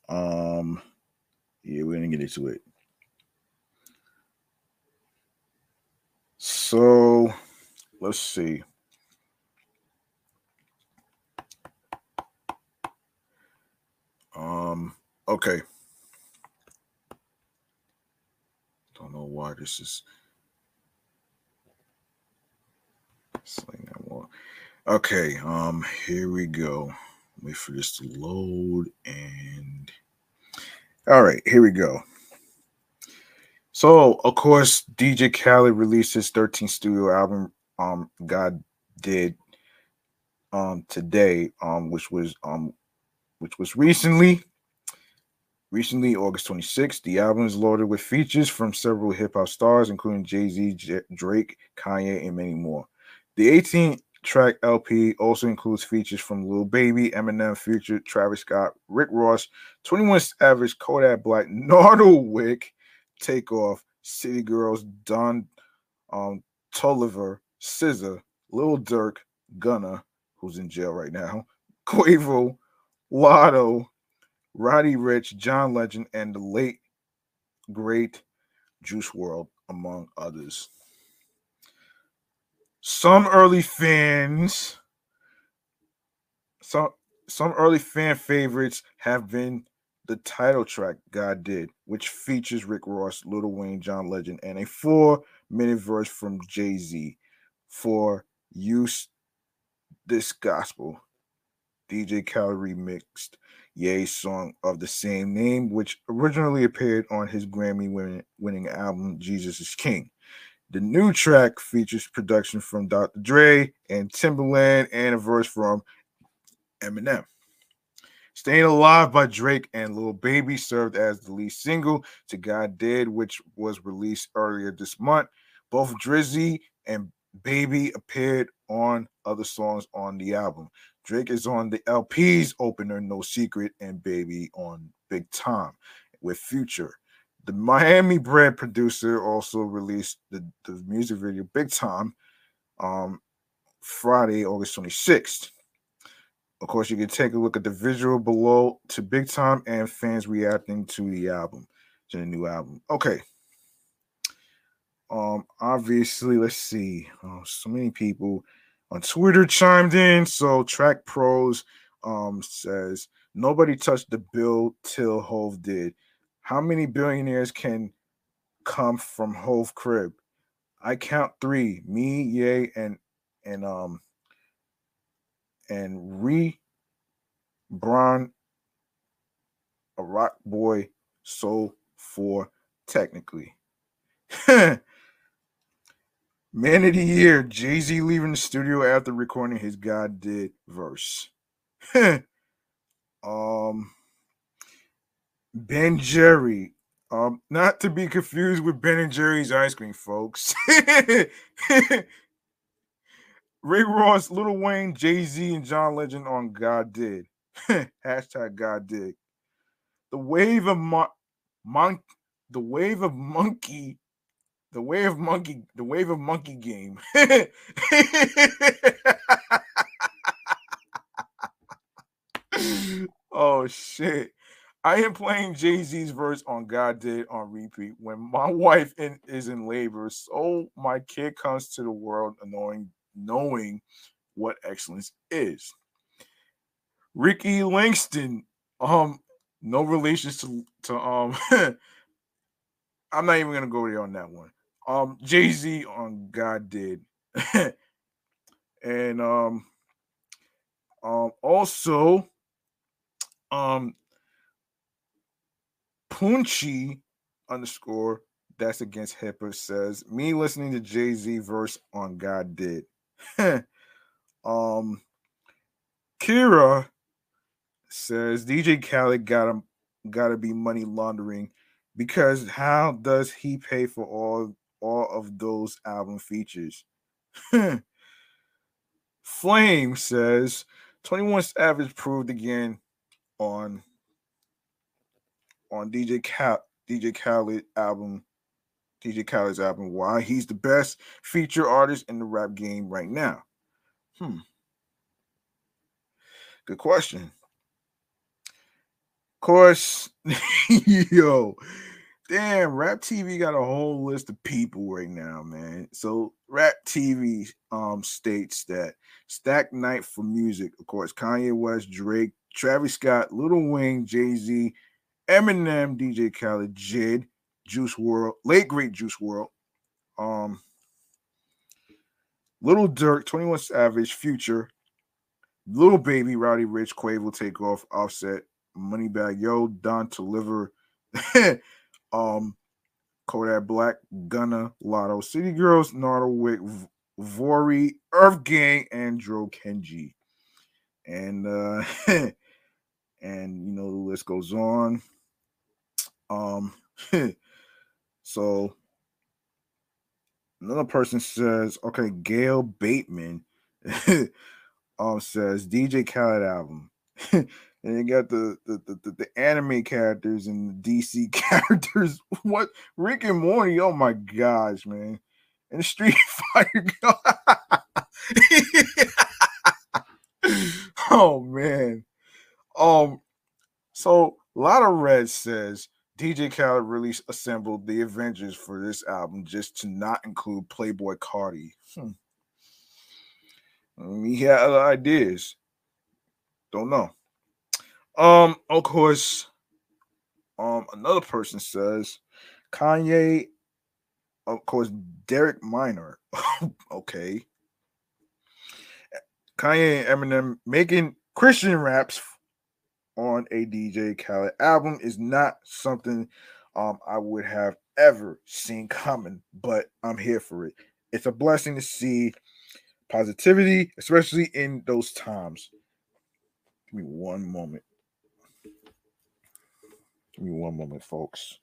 Um, yeah, we're gonna get into it. So let's see. Um, okay. Don't know why this is saying that. Okay, um, here we go. Wait for this to load and all right, here we go. So, of course, DJ Khaled released his 13th studio album, um, God Did, um, today, um, which was um, which was recently, recently August 26th. The album is loaded with features from several hip hop stars, including Jay Z, J- Drake, Kanye, and many more. The 18 track LP also includes features from Lil Baby, Eminem, Future, Travis Scott, Rick Ross, 21 Savage, Kodak Black, Wick, Takeoff, City Girls, Don um, Toliver, SZA, Lil Durk, Gunna, who's in jail right now, Quavo, Latto, Roddy Rich, John Legend, and the late great Juice WRLD, among others. Some early fans, some some early fan favorites have been the title track God Did, which features Rick Ross, Lil Wayne, John Legend, and a four-minute verse from Jay-Z for use this gospel. DJ Khaled remixed Ye's song of the same name, which originally appeared on his Grammy winning album Jesus is King. The new track features production from Dr. Dre and Timbaland and a verse from Eminem. Staying Alive by Drake and Lil Baby served as the lead single to God Did, which was released earlier this month. Both Drizzy and Baby appeared on other songs on the album. Drake is on the LP's opener, No Secret, and Baby on Big Time with Future. The Miami bred producer also released the, the music video Big Time um, Friday, August 26th. Of course, you can take a look at the visual below to Big Time and fans reacting to the album, to the new album. Okay. Um, obviously, let's see. Oh, so many people on Twitter chimed in. So Track Pros um says nobody touched the bill till Hove did. How many billionaires can come from Hove crib? I count three. Me, Ye, and and um and Re Bron a rock boy soul for technically. Man of the year, Jay Z leaving the studio after recording his God Did verse. um, Ben Jerry, um, not to be confused with Ben and Jerry's ice cream, folks. Ray Ross, Little Wayne, Jay Z, and John Legend on God Did. Hashtag God Did. The wave of mon- mon- the wave of monkey the wave monkey, the wave of monkey game. oh shit. I am playing Jay-Z's verse on God Did on repeat when my wife in, is in labor. So my kid comes to the world knowing knowing what excellence is. Ricky Langston, um, no relations to to um I'm not even gonna go there on that one um Jay Z on God did, and um um also um Punchy underscore that's against HIPAA says me listening to Jay Z verse on God did. um Kira says DJ Khaled got him gotta be money laundering because how does he pay for all all of those album features. Flame says 21 Savage proved again on on DJ Cal DJ Khaled album DJ Khaled's album why he's the best feature artist in the rap game right now. Hmm. Good question. Of course, yo, Damn, Rap TV got a whole list of people right now, man. So Rap TV um states that Stack Night for music, of course, Kanye West, Drake, Travis Scott, Little Wayne, Jay Z, Eminem, DJ Khaled, Jid, Juice WRLD, late great Juice WRLD, um, Lil Durk, 21 Savage, Future, Little Baby, Roddy Ricch, Quavo, Takeoff, Offset, Moneybagg Yo, Don Toliver. um, Kodak Black, Gunna, Latto, City Girls, Wick, Vory, Earth Gang, and Dro Kenji. And uh and you know the list goes on. Um so another person says, okay, Gail Bateman um says DJ Khaled album. And you got the the, the the anime characters and the DC characters. What Rick and Morty? Oh my gosh, man! And Street Fighter. oh man. Um. So a lot of Red says DJ Khaled really assembled the Avengers for this album just to not include Playboi Carti. Hmm. He had other ideas. Don't know. Um, of course, um, another person says Kanye, of course, Derek Minor. okay. Kanye and Eminem making Christian raps on a DJ Khaled album is not something um, I would have ever seen coming, but I'm here for it. It's a blessing to see positivity, especially in those times. Give me one moment. Give me one moment, folks.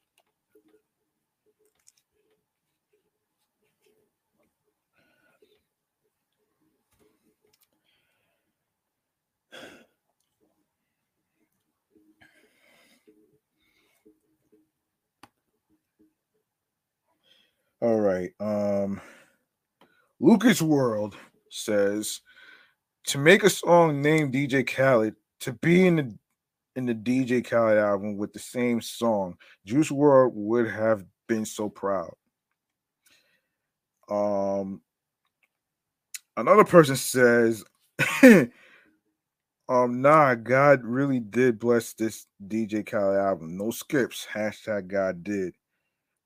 All right. Um Lucas World says to make a song named DJ Khaled to be in the in the DJ Khaled album with the same song, Juice WRLD would have been so proud. Um another person says um nah God really did bless this DJ Khaled album. No skips. Hashtag God did.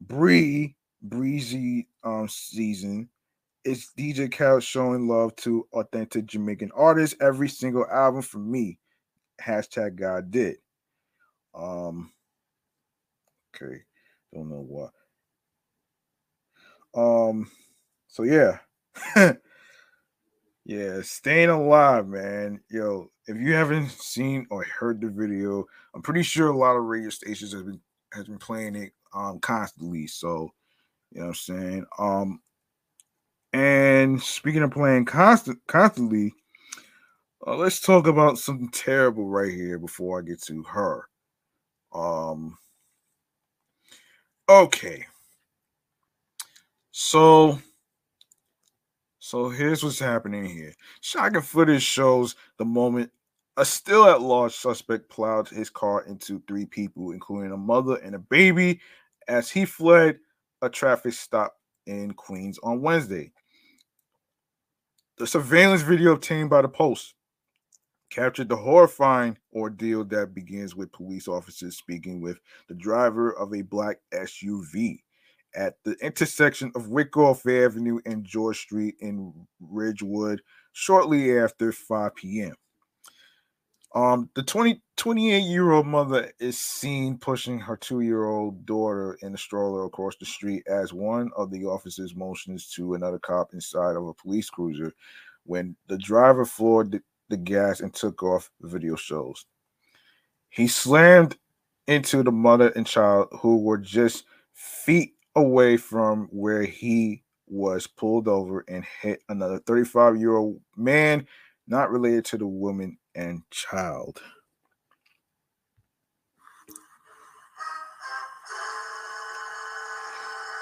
Bree breezy um season. It's DJ Khaled showing love to authentic Jamaican artists. Every single album for me. Hashtag God did. Um. Okay, don't know why. Um. So yeah. yeah, staying alive, man. Yo, if you haven't seen or heard the video, I'm pretty sure a lot of radio stations have been has been playing it um constantly. So you know what I'm saying? Um, and speaking of playing constant constantly, uh, let's talk about something terrible right here before I get to her. Um, okay. So, so here's what's happening here. Shocking footage shows the moment a still at large suspect plowed his car into three people, including a mother and a baby, as he fled a traffic stop in Queens on Wednesday. The surveillance video obtained by the Post captured the horrifying ordeal that begins with police officers speaking with the driver of a black SUV at the intersection of Wyckoff Avenue and George Street in Ridgewood shortly after 5 p.m. Um, the 20, 28 year old mother is seen pushing her two year old daughter in a stroller across the street as one of the officers motions to another cop inside of a police cruiser when the driver floored the, the gas and took off, video shows. He slammed into the mother and child who were just feet away from where he was pulled over and hit another 35 year old man not related to the woman and child.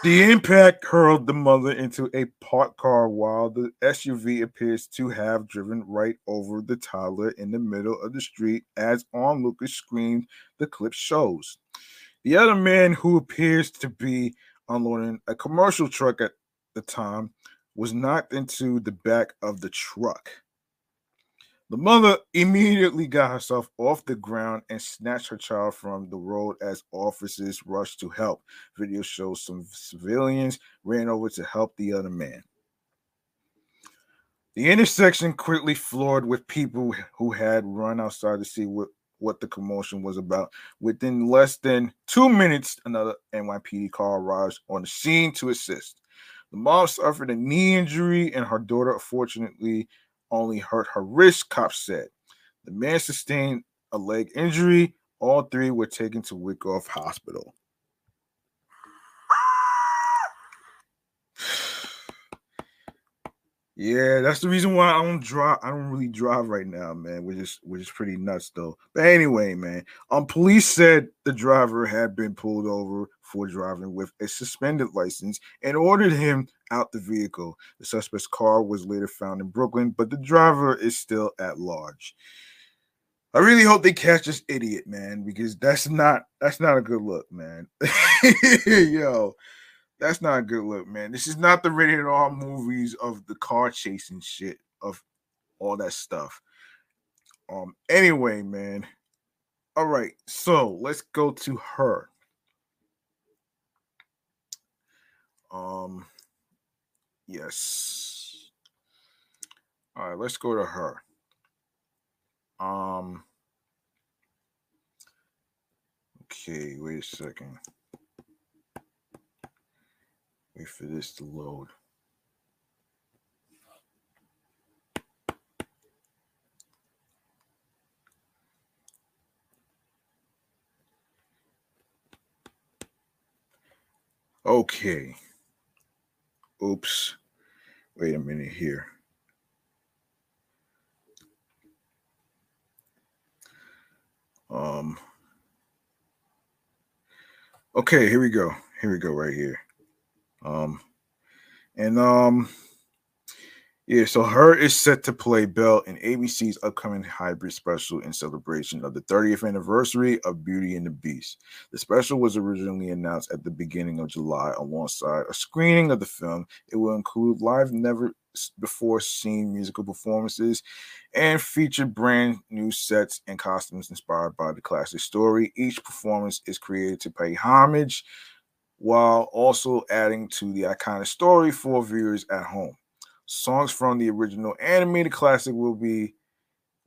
The impact hurled the mother into a parked car while the SUV appears to have driven right over the toddler in the middle of the street, as onlookers screamed, the clip shows. The other man, who appears to be unloading a commercial truck at the time, was knocked into the back of the truck. The mother immediately got herself off the ground and snatched her child from the road as officers rushed to help. Video shows some civilians ran over to help the other man. The intersection quickly floored with people who had run outside to see what, what the commotion was about. Within less than two minutes, another NYPD car arrives on the scene to assist. The mom suffered a knee injury, and her daughter, fortunately, only hurt her wrist, cops said. The man sustained a leg injury. All three were taken to Wyckoff Hospital. Yeah, that's the reason why I don't drive. I don't really drive right now, man. Which is which is pretty nuts, though. But anyway, man, um, police said the driver had been pulled over for driving with a suspended license and ordered him out the vehicle. The suspect's car was later found in Brooklyn, but the driver is still at large. I really hope they catch this idiot, man, because that's not that's not a good look, man. Yo, that's not a good look, man. This is not the rated R movies of the car chasing shit of all that stuff. Um, anyway, man. All right, so let's go to her. Um, yes. All right, let's go to her. Um, okay, wait a second. Wait for this to load. Okay. Oops. Wait a minute here. Um Okay, here we go. Here we go right here. Um and um yeah, so H.E.R. is set to play Belle in ABC's upcoming hybrid special in celebration of the 30th anniversary of Beauty and the Beast. The special was originally announced at the beginning of July alongside a screening of the film. It will include live, never before seen musical performances and feature brand new sets and costumes inspired by the classic story. Each performance is created to pay homage while also adding to the iconic story for viewers at home. Songs from the original animated classic will be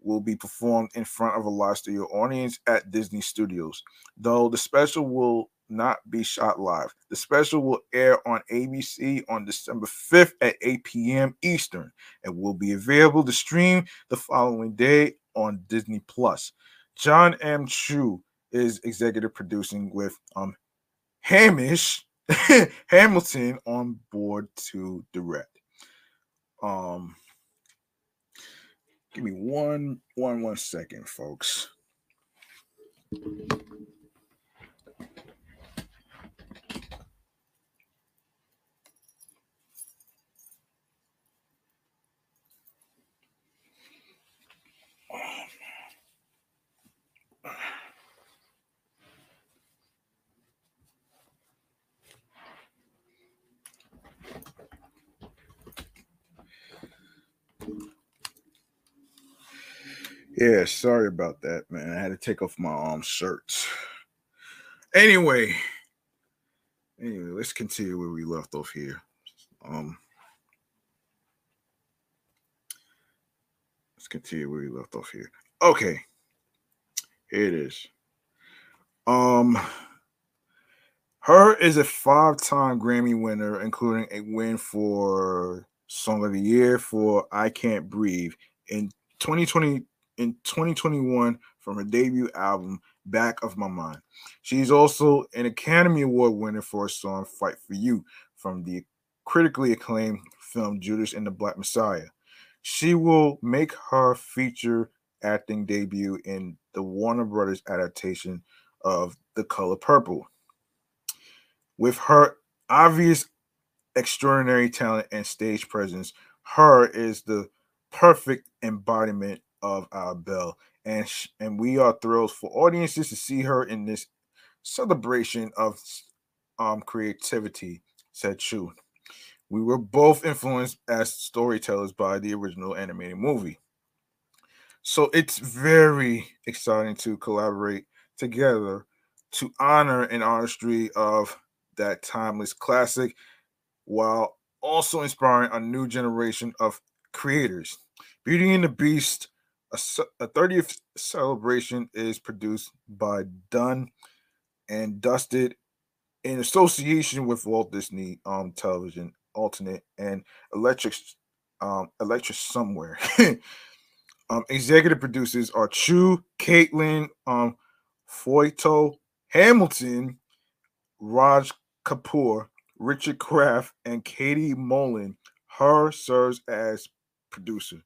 will be performed in front of a live studio audience at Disney Studios. Though the special will not be shot live. The special will air on ABC on December 5th at 8 p.m. Eastern and will be available to stream the following day on Disney Plus. John M. Chu is executive producing with um Hamish Hamilton on board to direct. Um, give me one, one, one second, folks. Yeah, sorry about that, man. I had to take off my arm shirts. Anyway, anyway, let's continue where we left off here. Um, let's continue where we left off here. Okay, here it is. Um, H.E.R. is a five-time Grammy winner, including a win for Song of the Year for "I Can't Breathe" in 2020 in 2021 from her debut album Back of My Mind. She's also an Academy Award winner for her song Fight for You from the critically acclaimed film Judas and the Black Messiah. She will make her feature acting debut in the Warner Brothers adaptation of The Color Purple. With H.E.R. obvious extraordinary talent and stage presence, her is the perfect embodiment of our Belle, and sh- and we are thrilled for audiences to see her in this celebration of um creativity," said Chu. We were both influenced as storytellers by the original animated movie. So it's very exciting to collaborate together to honor an artistry of that timeless classic while also inspiring a new generation of creators. Beauty and the Beast a, 30th celebration is produced by Done and Dusted in association with Walt Disney um, Television Alternate and Electric um, Electric Somewhere. um, executive producers are Chu, Caitlin, um, Foyto, Hamilton, Raj Kapoor, Richard Kraft, and Katy Mullan. H.E.R. serves as producer.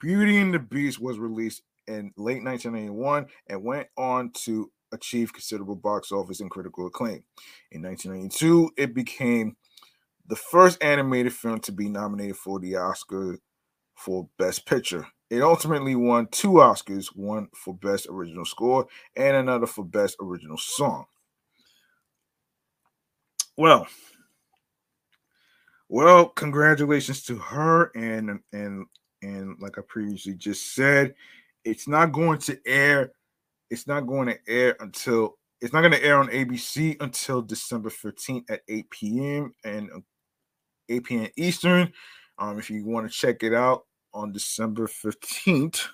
Beauty and the Beast was released in late 1991 and went on to achieve considerable box office and critical acclaim. In 1992, it became the first animated film to be nominated for the Oscar for Best Picture. It ultimately won two Oscars, one for Best Original Score and another for Best Original Song. Well, well, congratulations to H.E.R. and and and like I previously just said, it's not going to air. It's not going to air until it's not going to air on ABC until December 15th at 8 p.m. and uh, 8 p.m. Eastern. Um, if you want to check it out on December 15th,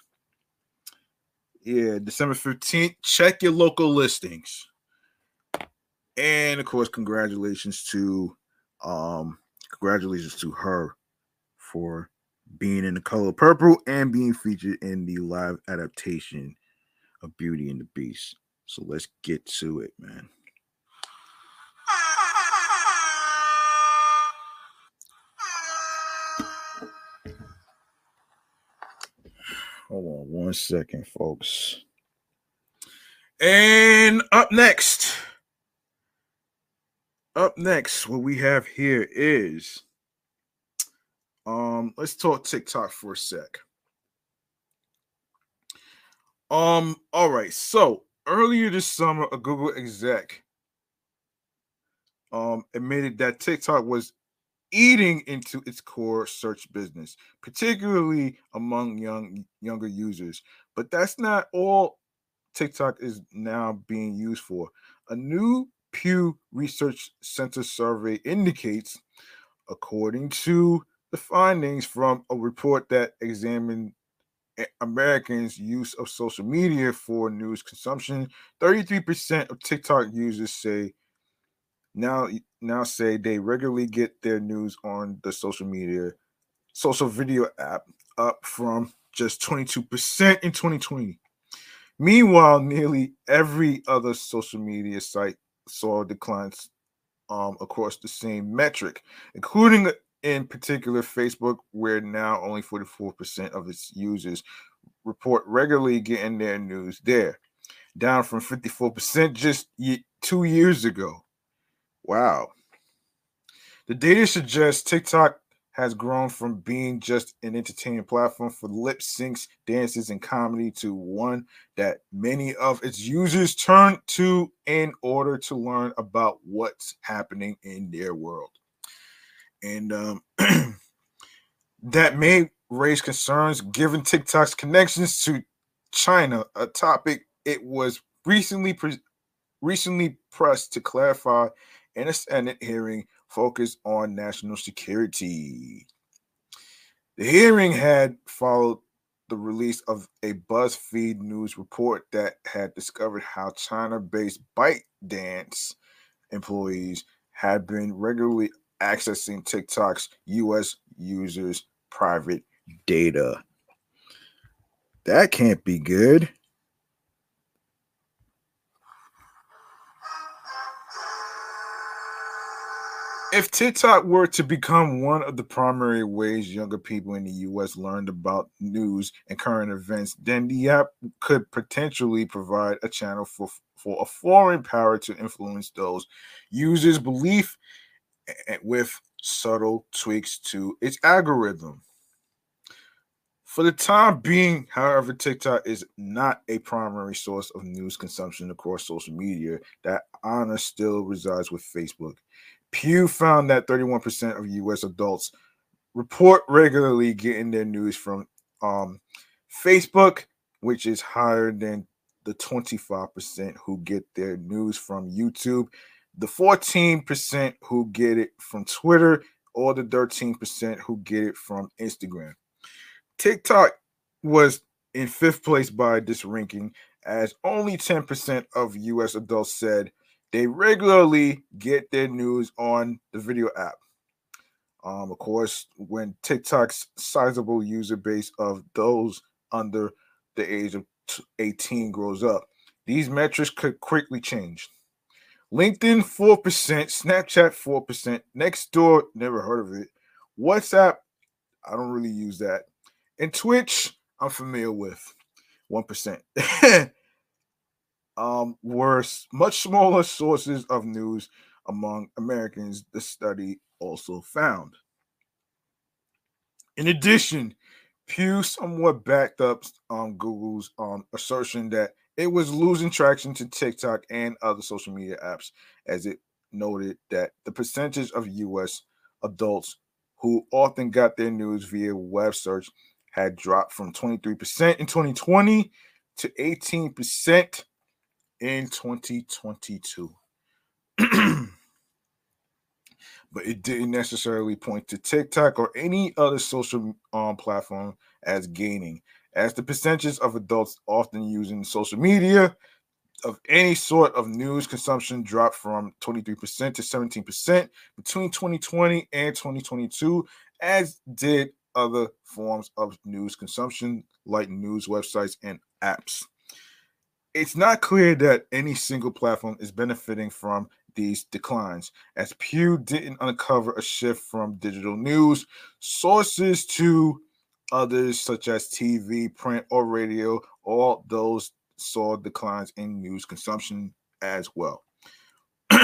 yeah, December 15th, check your local listings. And of course, congratulations to um congratulations to H.E.R. for being in the color purple and being featured in the live adaptation of Beauty and the Beast. So let's get to it, man. Hold on one second, folks. And up next, up next, what we have here is um, let's talk TikTok for a sec. Um, all right. So earlier this summer, a Google exec um admitted that TikTok was eating into its core search business, particularly among young younger users. But that's not all TikTok is now being used for. A new Pew Research Center survey indicates, according to the findings from a report that examined Americans' use of social media for news consumption, 33% of TikTok users say now now say they regularly get their news on the social media social video app up from just 22% in 2020. Meanwhile, nearly every other social media site saw declines um, across the same metric, including in particular Facebook, where now only 44% of its users report regularly getting their news there, down from 54% just two years ago. Wow. The data suggests TikTok has grown from being just an entertainment platform for lip syncs, dances, and comedy to one that many of its users turn to in order to learn about what's happening in their world. And um, that may raise concerns given TikTok's connections to China, a topic it was recently pre- recently pressed to clarify in a Senate hearing focused on national security. The hearing had followed the release of a BuzzFeed News report that had discovered how China based ByteDance employees had been regularly accessing TikTok's US users' private data. That can't be good. If TikTok were to become one of the primary ways younger people in the US learned about news and current events, then the app could potentially provide a channel for, for a foreign power to influence those users' belief with subtle tweaks to its algorithm. For the time being, however, TikTok is not a primary source of news consumption across social media. That honor still resides with Facebook. Pew found that 31% of US adults report regularly getting their news from um, Facebook, which is higher than the 25% who get their news from YouTube, the 14% who get it from Twitter, or the 13% who get it from Instagram. TikTok was in fifth place by this ranking, as only 10% of US adults said they regularly get their news on the video app. Um, of course, when TikTok's sizable user base of those under the age of 18 grows up, these metrics could quickly change. LinkedIn 4%, Snapchat 4%, Nextdoor, never heard of it. WhatsApp I don't really use that. And Twitch, I'm familiar with 1%. um, were much smaller sources of news among Americans, the study also found. In addition, Pew somewhat backed up um, Google's um, assertion that it was losing traction to TikTok and other social media apps, as it noted that the percentage of US adults who often got their news via web search had dropped from 23% in 2020 to 18% in 2022. but it didn't necessarily point to TikTok or any other social um, platform as gaining, as the percentages of adults often using social media of any sort of news consumption dropped from 23% to 17% between 2020 and 2022, as did other forms of news consumption like news websites and apps. It's not clear that any single platform is benefiting from these declines, as Pew didn't uncover a shift from digital news sources to others such as TV, print, or radio. All those saw declines in news consumption as well.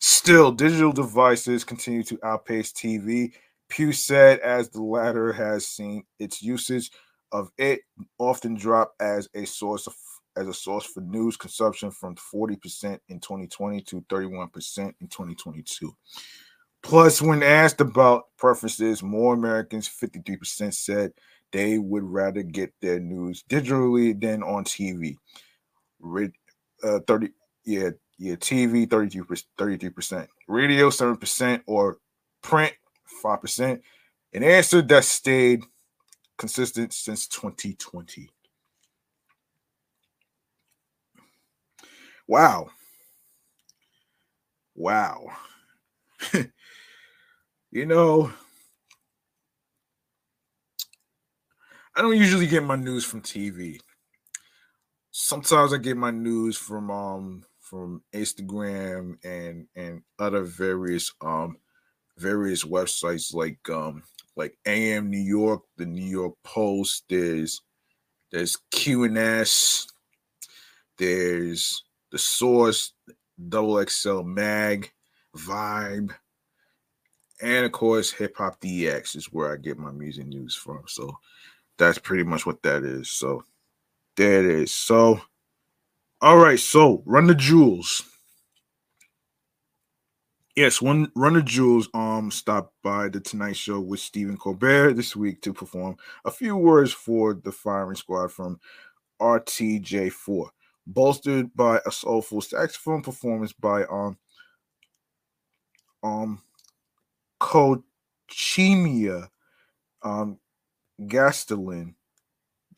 Still, digital devices continue to outpace TV. Pew said, as the latter has seen its usage of it often drop as a source of as a source for news consumption from 40% in 2020 to 31% in 2022. Plus, when asked about preferences, more Americans, 53%, said they would rather get their news digitally than on TV. Uh, 30, yeah, yeah, TV 32 33%, radio 7%, or print 5%. An answer that stayed consistent since 2020. Wow. Wow. you know, I don't usually get my news from TV. Sometimes I get my news from um from Instagram and and other various um various websites like um like AM New York, the New York Post, there's there's QNS, there's the Source, Double XL Mag, Vibe, and of course Hip Hop DX is where I get my music news from. So that's pretty much what that is. So there it is. So all right, so run the jewels. Yes, one Run the Jewels um stopped by the Tonight Show with Stephen Colbert this week to perform a few words for the firing squad from RTJ4 bolstered by a soulful saxophone performance by um um Cochemea um Gastelum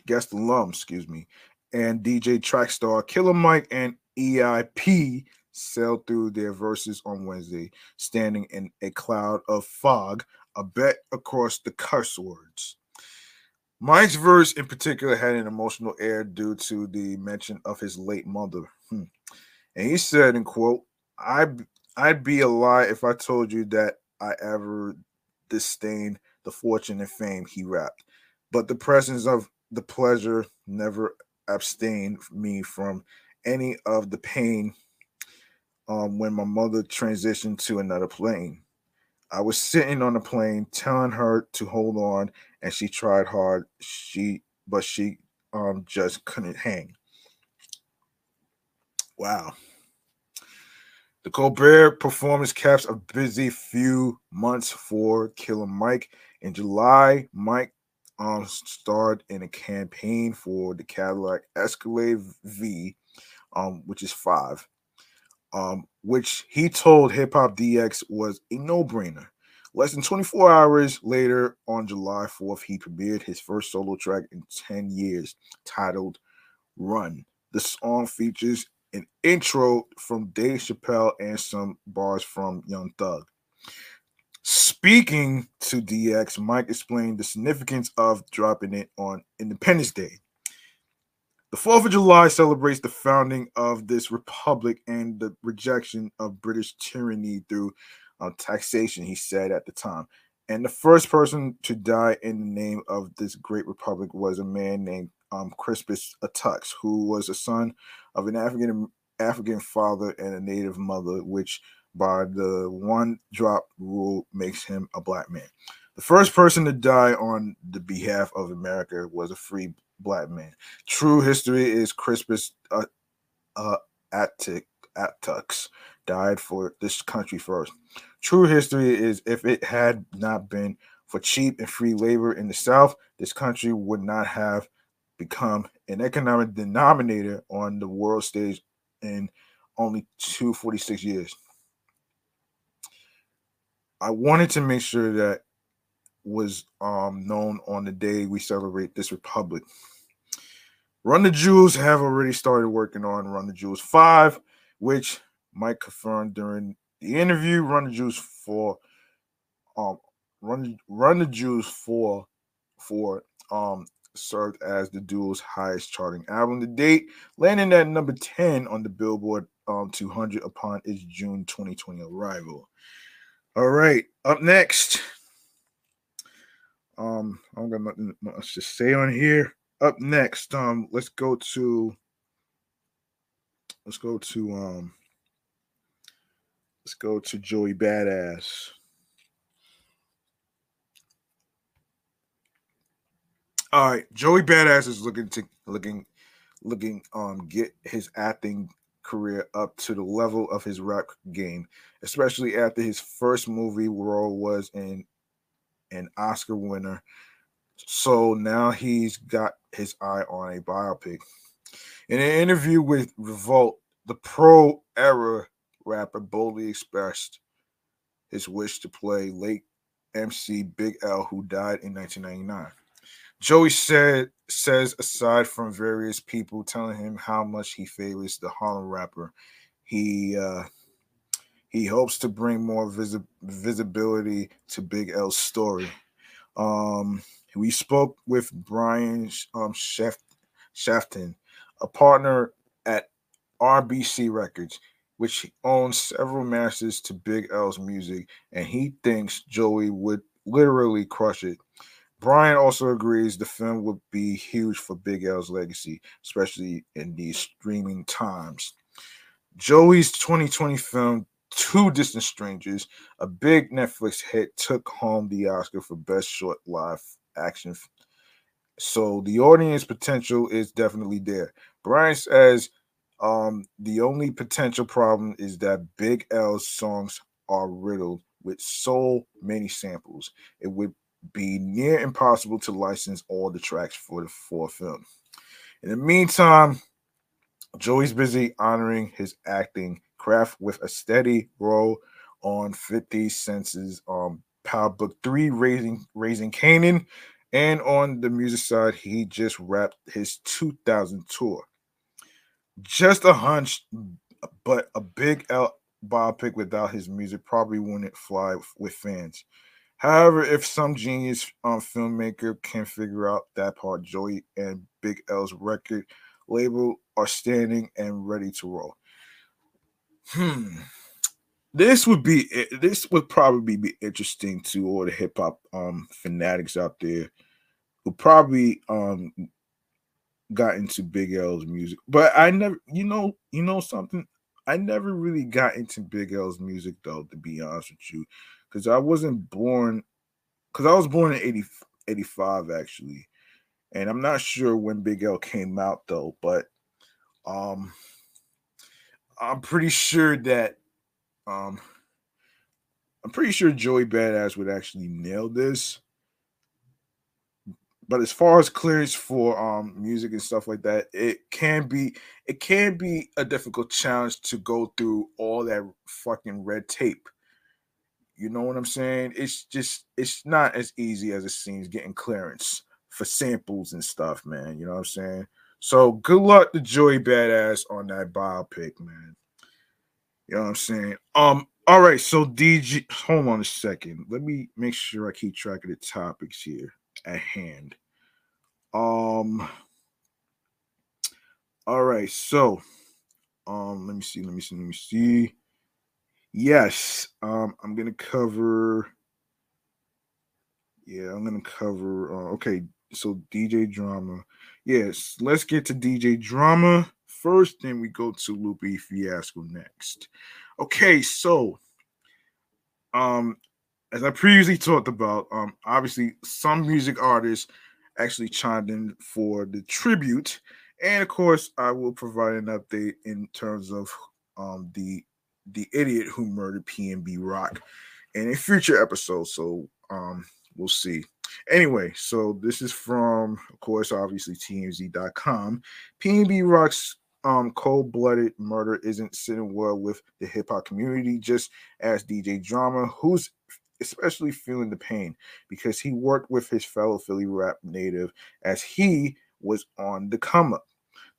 Gastelum, excuse me, and DJ Trackstar Killer Mike and El-P sailed through their verses on Wednesday, standing in a cloud of fog, a bet across the curse words. Mike's verse in particular had an emotional air due to the mention of his late mother. Hmm. And he said, in quote, I I'd be a lie if I told you that I ever disdained the fortune and fame he rapped. But the presence of the pleasure never abstained me from any of the pain um, when my mother transitioned to another plane. I was sitting on the plane telling her to hold on and she tried hard. She but she um just couldn't hang. Wow. The Colbert performance caps a busy few months for Killer Mike. In July, Mike um starred in a campaign for the Cadillac Escalade V, um, which is five, um, which he told Hip Hop DX was a no-brainer. Less than 24 hours later, on July 4th, he premiered his first solo track in 10 years titled Run. The song features an intro from Dave Chappelle and some bars from Young Thug. Speaking to DX, Mike explained the significance of dropping it on Independence Day. The 4th of July celebrates the founding of this republic and the rejection of British tyranny through uh, taxation, he said at the time. And the first person to die in the name of this great republic was a man named um, Crispus Attucks, who was a son of an African African father and a native mother, which by the one drop rule makes him a black man. The first person to die on the behalf of America was a free black man. True history is Crispus uh, uh, Attucks died for this country first. True history is if it had not been for cheap and free labor in the South, this country would not have become an economic denominator on the world stage in only 246 years. I wanted to make sure that was um, known on the day we celebrate this republic. Run the Jewels have already started working on Run the Jewels 5, which Mike confirmed during the interview. Run the Jewels 4 um Run Run the Jewels 4 for um served as the duo's highest charting album to date, landing at number 10 on the Billboard um 200 upon its June 2020 arrival. All right, up next. Um, I'm gonna let's just say on here. Up next, um, let's go to let's go to um let's go to Joey Badass. All right, Joey Badass is looking to looking looking um get his acting career up to the level of his rap game, especially after his first movie role was in an Oscar winner. So now he's got his eye on a biopic. In an interview with Revolt, the pro era rapper boldly expressed his wish to play late MC Big L, who died in 1999. Joey said says aside from various people telling him how much he favors the Harlem rapper, he uh, he hopes to bring more visi- visibility to Big L's story. Um, we spoke with Brian um, Shafton, a partner at RBC Records, which owns several masters to Big L's music, and he thinks Joey would literally crush it. Brian also agrees the film would be huge for Big L's legacy, especially in these streaming times. Joey's 2020 film, Two Distant Strangers, a big Netflix hit, took home the Oscar for Best Short Live Action. So the audience potential is definitely there. Brian says um, the only potential problem is that Big L's songs are riddled with so many samples. It would be near impossible to license all the tracks for the for film. In the meantime, Joey's busy honoring his acting craft with a steady role on 50 Cent's um Power Book 3 Raising Raising Kanan. And on the music side, he just wrapped his 2000 tour. Just a hunch, but a big L biopic without his music probably wouldn't fly with fans. However, if some genius um, filmmaker can figure out that part, Joey and Big L's record label are standing and ready to roll. Hmm. This would be this would probably be interesting to all the hip hop um fanatics out there who probably um got into Big L's music. But I never you know, you know something. I never really got into Big L's music though, to be honest with you because I wasn't born because I was born in 80, 85 actually, and I'm not sure when Big L came out though, but um, I'm pretty sure that um, I'm pretty sure Joey Badass would actually nail this. But as far as clearance for um music and stuff like that, it can be it can be a difficult challenge to go through all that fucking red tape you know what I'm saying? It's just it's not as easy as it seems getting clearance for samples and stuff, man. You know what I'm saying? So good luck to Joey Badass on that biopic, man. You know what I'm saying? Um, all right, so DG, hold on a second. Let me make sure I keep track of the topics here at hand. Um, all right, so um, let me see, let me see, let me see. Yes, um, I'm gonna cover. Yeah, I'm gonna cover. Uh, okay, so DJ Drama. Yes, let's get to DJ Drama first. Then we go to Lupe Fiasco next. Okay, so um, as I previously talked about, um, obviously some music artists actually chimed in for the tribute, and of course, I will provide an update in terms of um the the idiot who murdered PNB Rock in a future episode. So um we'll see. Anyway, so this is from, of course, obviously TMZ.com. PNB Rock's um cold-blooded murder isn't sitting well with the hip-hop community, just as DJ Drama, who's especially feeling the pain because he worked with his fellow Philly rap native as he was on the come up.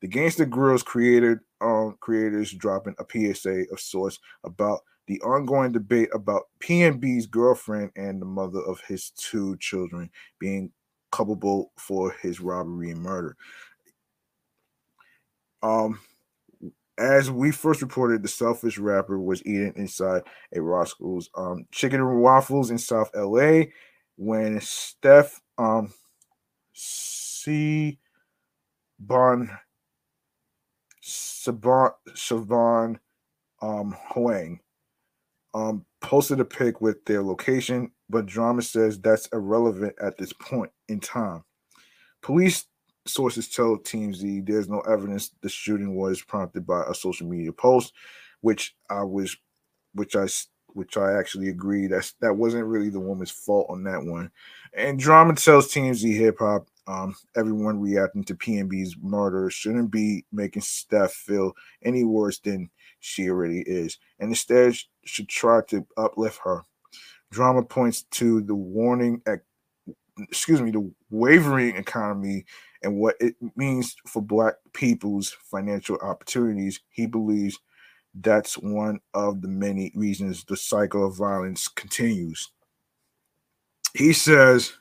The Gangsta Grillz created um, creators dropping a PSA of sorts about the ongoing debate about PNB's girlfriend and the mother of his two children being culpable for his robbery and murder. Um, as we first reported, the selfish rapper was eating inside a Roscoe's um, chicken and waffles in South LA when Steph um, C. Bon Siobhan um, Huang um, posted a pic with their location, but Drama says that's irrelevant at this point in time. Police sources tell TMZ there's no evidence the shooting was prompted by a social media post, which I was, which I, which I actually agree that's that wasn't really the woman's fault on that one. And Drama tells TMZ Hip Hop, um, everyone reacting to PNB's murder shouldn't be making Steph feel any worse than she already is, and instead should try to uplift her. Drama points to the warning, excuse me, the wavering economy and what it means for Black people's financial opportunities. He believes that's one of the many reasons the cycle of violence continues. He says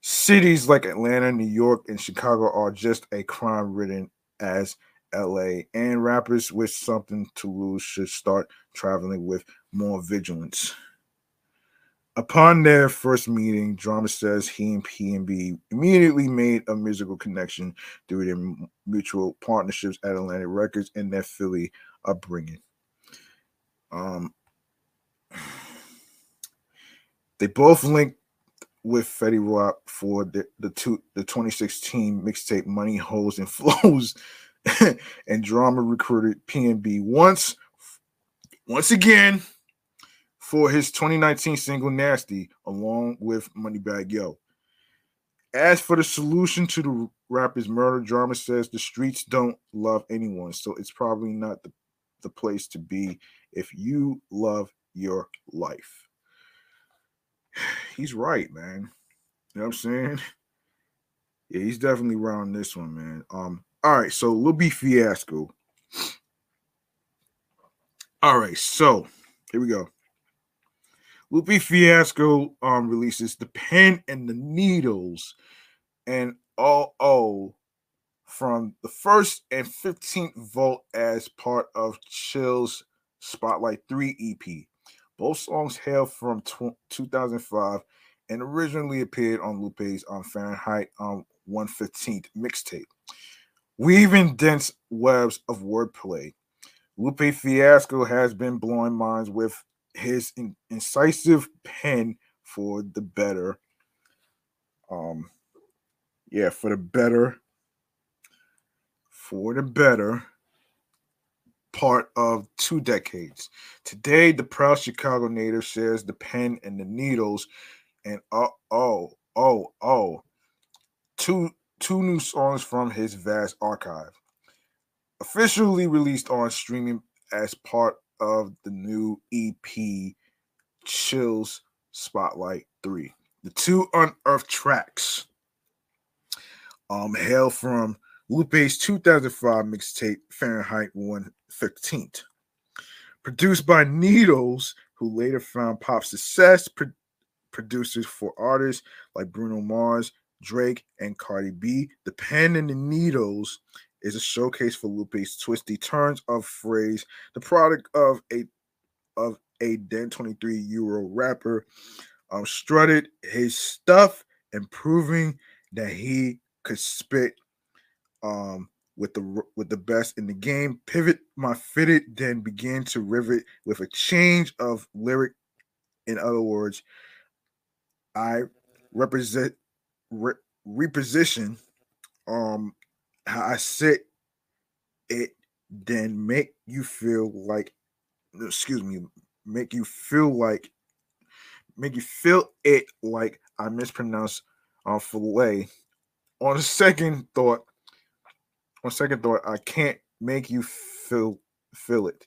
cities like Atlanta, New York, and Chicago are just a crime ridden as LA, and rappers with something to lose should start traveling with more vigilance. Upon their first meeting, Drama says he and PNB immediately made a musical connection through their mutual partnerships at Atlantic Records and their Philly upbringing. Um, they both linked with Fetty Wap for the, the two the 2016 mixtape Money Holes and Flows and drama recruited PNB once, once again, for his 2019 single Nasty, along with Moneybagg Yo. As for the solution to the rapper's murder, drama says the streets don't love anyone, so it's probably not the, the place to be if you love your life. He's right, man. You know what I'm saying? Yeah, he's definitely right on this one, man. Um, all right, so Lupe Fiasco. All right, so here we go. Lupe Fiasco um releases the pen and the needles and all oh from the first and 15th volt as part of Chill's Spotlight 3 EP. Both songs hail from 2005 and originally appeared on Lupe's on um, Fahrenheit on um, 115th mixtape weaving dense webs of wordplay. Lupe Fiasco has been blowing minds with his in- incisive pen for the better. Um, yeah, for the better, for the better part of two decades. Today, the proud Chicago native shares the pen and the needles, and oh, oh, oh, oh, two two new songs from his vast archive. Officially released on streaming as part of the new EP Chills Spotlight 3. The two unearthed tracks um, hail from Lupe's 2005 mixtape Fahrenheit 115th. Produced by Needlz, who later found pop success, pro- producers for artists like Bruno Mars, Drake, and Cardi B. The Pen and the Needles is a showcase for Lupe's twisty turns of phrase, the product of a of a then 23 euro rapper um, strutted his stuff and proving that he could spit um, with the with the best in the game. Pivot my fitted, then began to rivet with a change of lyric. In other words, I represent re, reposition um how I sit it, then make you feel like excuse me, make you feel like make you feel it like I mispronounced uh, filet. On a second thought, on second thought, I can't make you feel feel it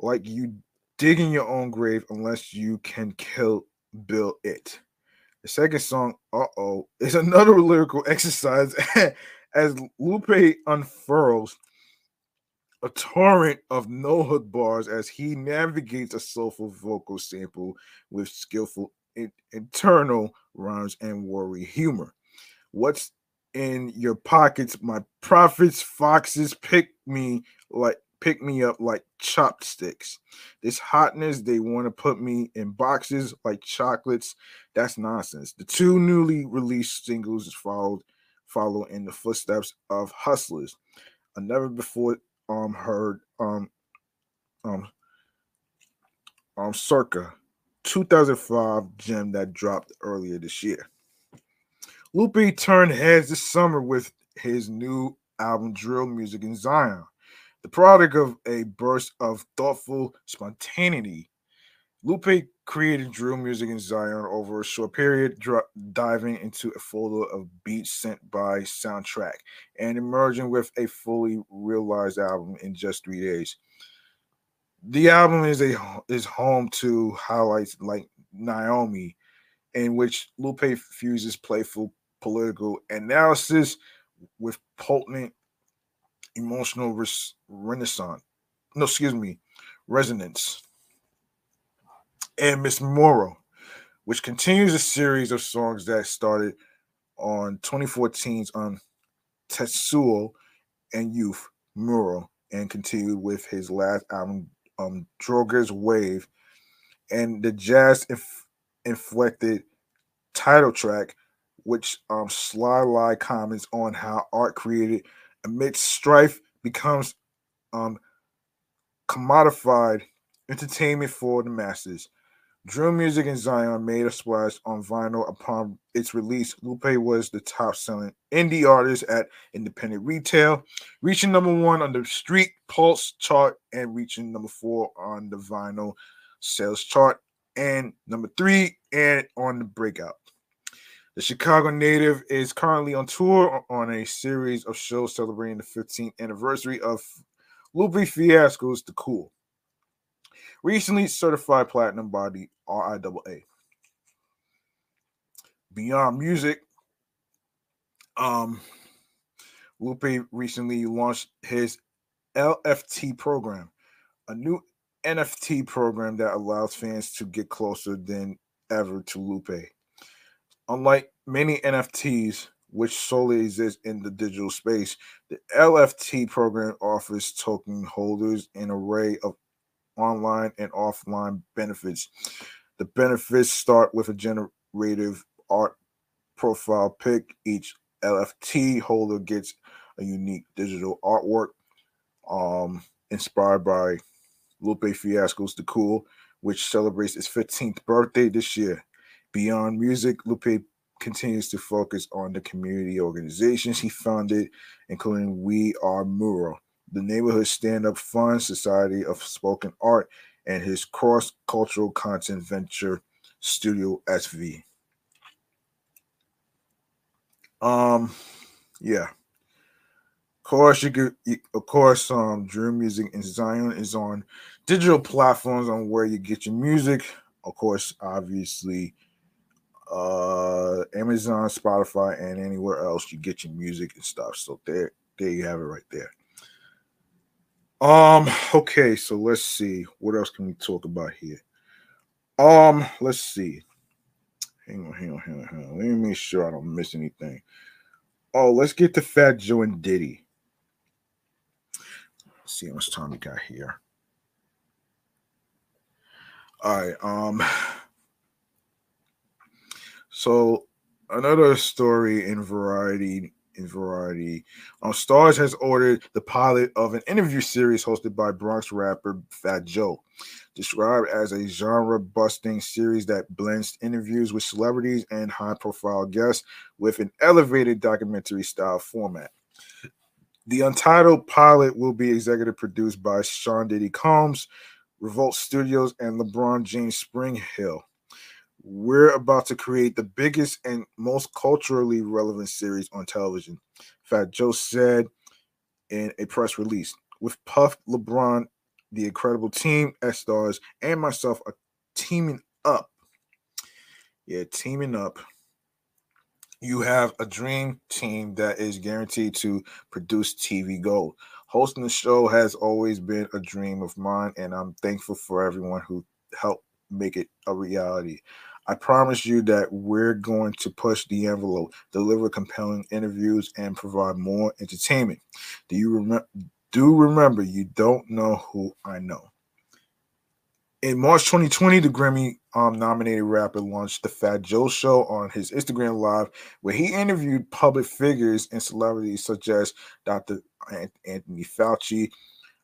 like you digging your own grave unless you can kill Bill it. The second song, uh oh, is another lyrical exercise as Lupe unfurls a torrent of no hook bars as he navigates a soulful vocal sample with skillful in- internal rhymes and worry humor. What's in your pockets? My prophets, foxes pick me like pick me up like chopsticks. This hotness, they want to put me in boxes like chocolates. That's nonsense. The two newly released singles followed follow in the footsteps of hustlers. A never before um heard um um um circa 2005 gem that dropped earlier this year. Lupe turned heads this summer with his new album Drill Music in Zion, the product of a burst of thoughtful spontaneity. Lupe created drill music in Zion over a short period, diving into a folder of beats sent by Soundtrakk and emerging with a fully realized album in just three days. The album is a is home to highlights like Naomi, in which Lupe fuses playful political analysis with potent emotional res- renaissance. No, excuse me, resonance and Miss Moro, which continues a series of songs that started on 2014's on um, Tetsuo and Youth Muro and continued with his last album, um, Drogas Wave, and the jazz inf- inflected title track, which um, Sly Lie comments on how art created amidst strife becomes um, commodified entertainment for the masses. Drill Music in Zion made a splash on vinyl upon its release. Lupe was the top selling indie artist at independent retail, reaching number one on the Street Pulse chart and reaching number four on the vinyl sales chart, and number three and on the breakout. The Chicago native is currently on tour on a series of shows celebrating the 15th anniversary of Lupe Fiasco's The Cool recently certified platinum by the RIAA. Beyond Music, um, Lupe recently launched his LFT program, a new NFT program that allows fans to get closer than ever to Lupe. Unlike many NFTs, which solely exist in the digital space, the LFT program offers token holders an array of online and offline benefits. The benefits start with a generative art profile pick. Each LFT holder gets a unique digital artwork um, inspired by Lupe Fiasco's The Cool, which celebrates its 15th birthday this year. Beyond music, Lupe continues to focus on the community organizations he founded, including We Are Mural, the Neighborhood Stand Up Fund Society of Spoken Art, and his cross cultural content venture, Studio SV. Um, yeah. Of course, you could. Of course, um, Music in Zion is on digital platforms on where you get your music. Of course, obviously, uh, Amazon, Spotify, and anywhere else you get your music and stuff. So there, there you have it right there. Um, okay, so let's see. What else can we talk about here? Um, let's see. Hang on, hang on, hang on, hang on. Let me make sure I don't miss anything. Oh, let's get to Fat Joe and Diddy. Let's see how much time we got here. All right, um, So another story in Variety in Variety. Um, Starz has ordered the pilot of an interview series hosted by Bronx rapper Fat Joe, described as a genre-busting series that blends interviews with celebrities and high-profile guests with an elevated documentary-style format. The untitled pilot will be executive produced by Sean Diddy Combs, Revolt Studios, and LeBron James Spring Hill we're about to create the biggest and most culturally relevant series on television. Fat Joe said in a press release, with Puff, LeBron, the incredible team S Stars, and myself are teaming up. Yeah, teaming up. You have a dream team that is guaranteed to produce TV gold. Hosting the show has always been a dream of mine, and I'm thankful for everyone who helped make it a reality. I promise you that we're going to push the envelope, deliver compelling interviews, and provide more entertainment. Do you remember? Do remember you don't know who I know. In March 2020, the Grammy um, nominated rapper launched the Fat Joe Show on his Instagram Live, where he interviewed public figures and celebrities such as Dr. Anthony Fauci,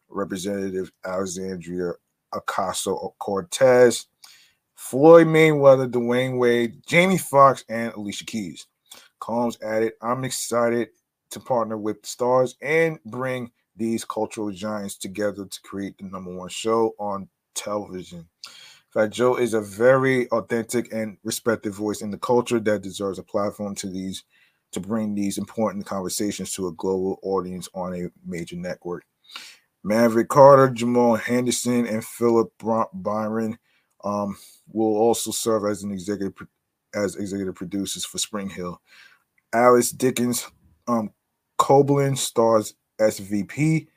Representative Alexandria Ocasio Cortez, Floyd Mayweather, Dwyane Wade, Jamie Foxx, and Alicia Keys. Combs added, I'm excited to partner with the Starz and bring these cultural giants together to create the number one show on television. Fat Joe is a very authentic and respected voice in the culture that deserves a platform to these to bring these important conversations to a global audience on a major network. Maverick Carter, Jamal Henderson, and Philip Byron um, will also serve as an executive as executive producers for Spring Hill. Alice Dickens um, Coblin stars SVP,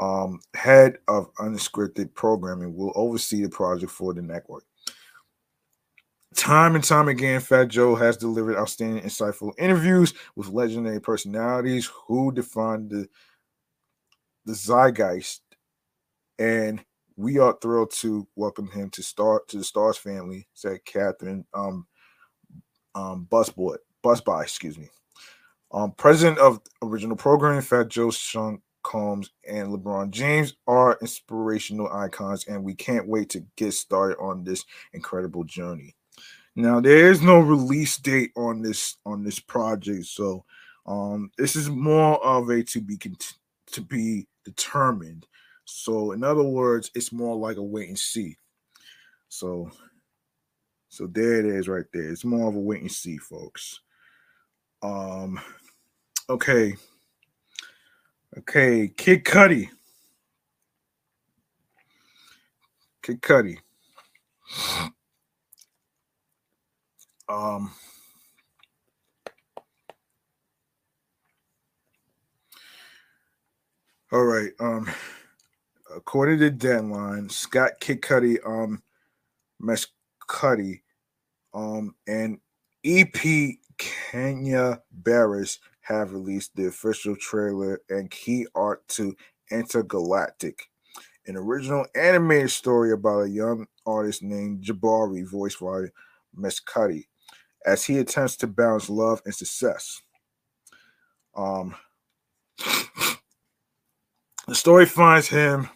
um, head of unscripted programming, will oversee the project for the network. Time and time again, Fat Joe has delivered outstanding, insightful interviews with legendary personalities who defined the the zeitgeist and we are thrilled to welcome him to start to the Starz family, said Kathryn um, um, Busboy, Busby, excuse me. Um, president of original programming, Fat Joe Sean Combs and LeBron James are inspirational icons, and we can't wait to get started on this incredible journey. Now, there is no release date on this on this project, so um, this is more of a to be to be determined. So, in other words, it's more like a wait and see. So, so there it is right there. It's more of a wait and see, folks. Um, okay. Okay, Kid Cudi. Kid Cudi. Um, all right. Um, according to Deadline, Scott Kid Cudi, um, Mesh Cudi, um, and EP Kenya Barris have released the official trailer and key art to Intergalactic, an original animated story about a young artist named Jabari, voiced by Mescudi, as he attempts to balance love and success. Um, the story finds him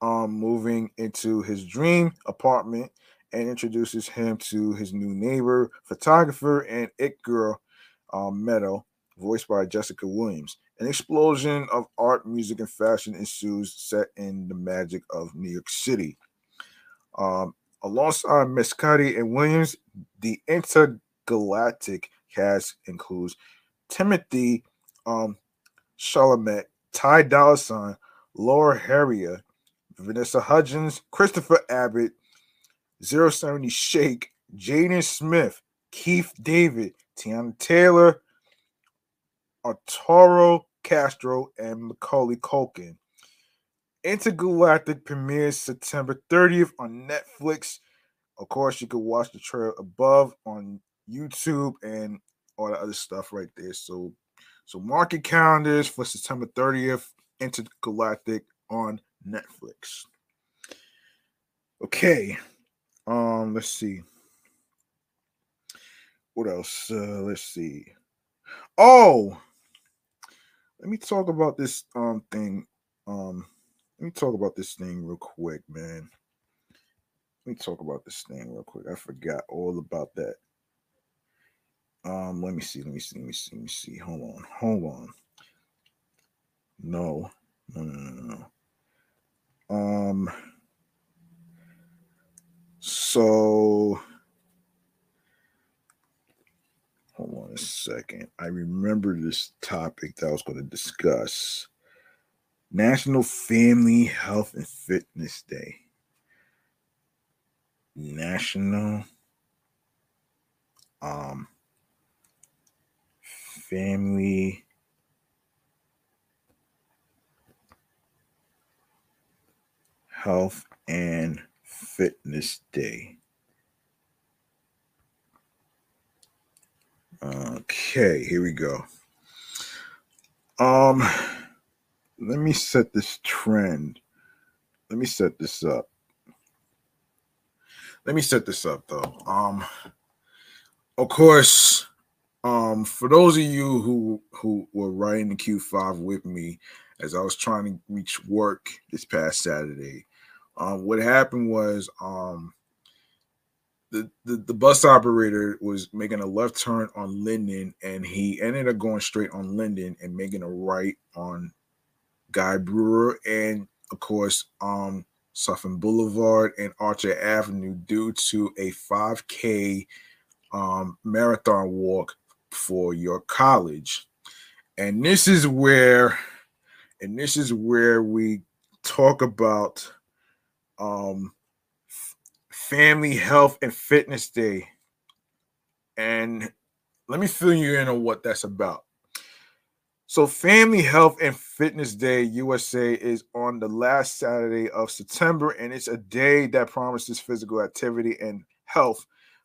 um, moving into his dream apartment and introduces him to his new neighbor, photographer, and it girl, um, Meadow, voiced by Jessica Williams. An explosion of art, music, and fashion ensues, set in the magic of New York City. Um, alongside Cudi and Williams, the intergalactic cast includes Timothy um, Chalamet, Ty Dolla Laura Harrier, Vanessa Hudgens, Christopher Abbott, 070 Shake, Jaden Smith, Keith David, Teyana Taylor, Arturo Castro, and Macaulay Culkin. Intergalactic premieres September 30th on Netflix. Of course, you can watch the trailer above on YouTube and all the other stuff right there. So, so market calendars for September 30th. Intergalactic on Netflix. Okay. Um, let's see. what else? Uh, let's see. Oh, let me talk about this um thing. Um, let me talk about this thing real quick, man. Let me talk about this thing real quick. I forgot all about that. Um, let me see, let me see, let me see, let me see. Hold on, hold on. No, no, no, no, no. Um, so hold on a second. I remember this topic that I was going to discuss. National Family Health and Fitness Day. National um Family Health and Fitness Day. Okay, here we go. Um let me set this trend. Let me set this up. Let me set this up though. Um of course, um for those of you who who were riding the Q5 with me as I was trying to reach work this past Saturday, um, what happened was um, the, the, bus operator was making a left turn on Linden, and he ended up going straight on Linden and making a right on Guy Brewer, and of course, um, Sutphin Boulevard and Archer Avenue due to a 5K um, marathon walk for your college. And this is where, and this is where we talk about um, Family Health and Fitness Day. And let me fill you in on what that's about. So, Family Health and Fitness Day USA is on the last Saturday of September, and it's a day that promises physical activity and health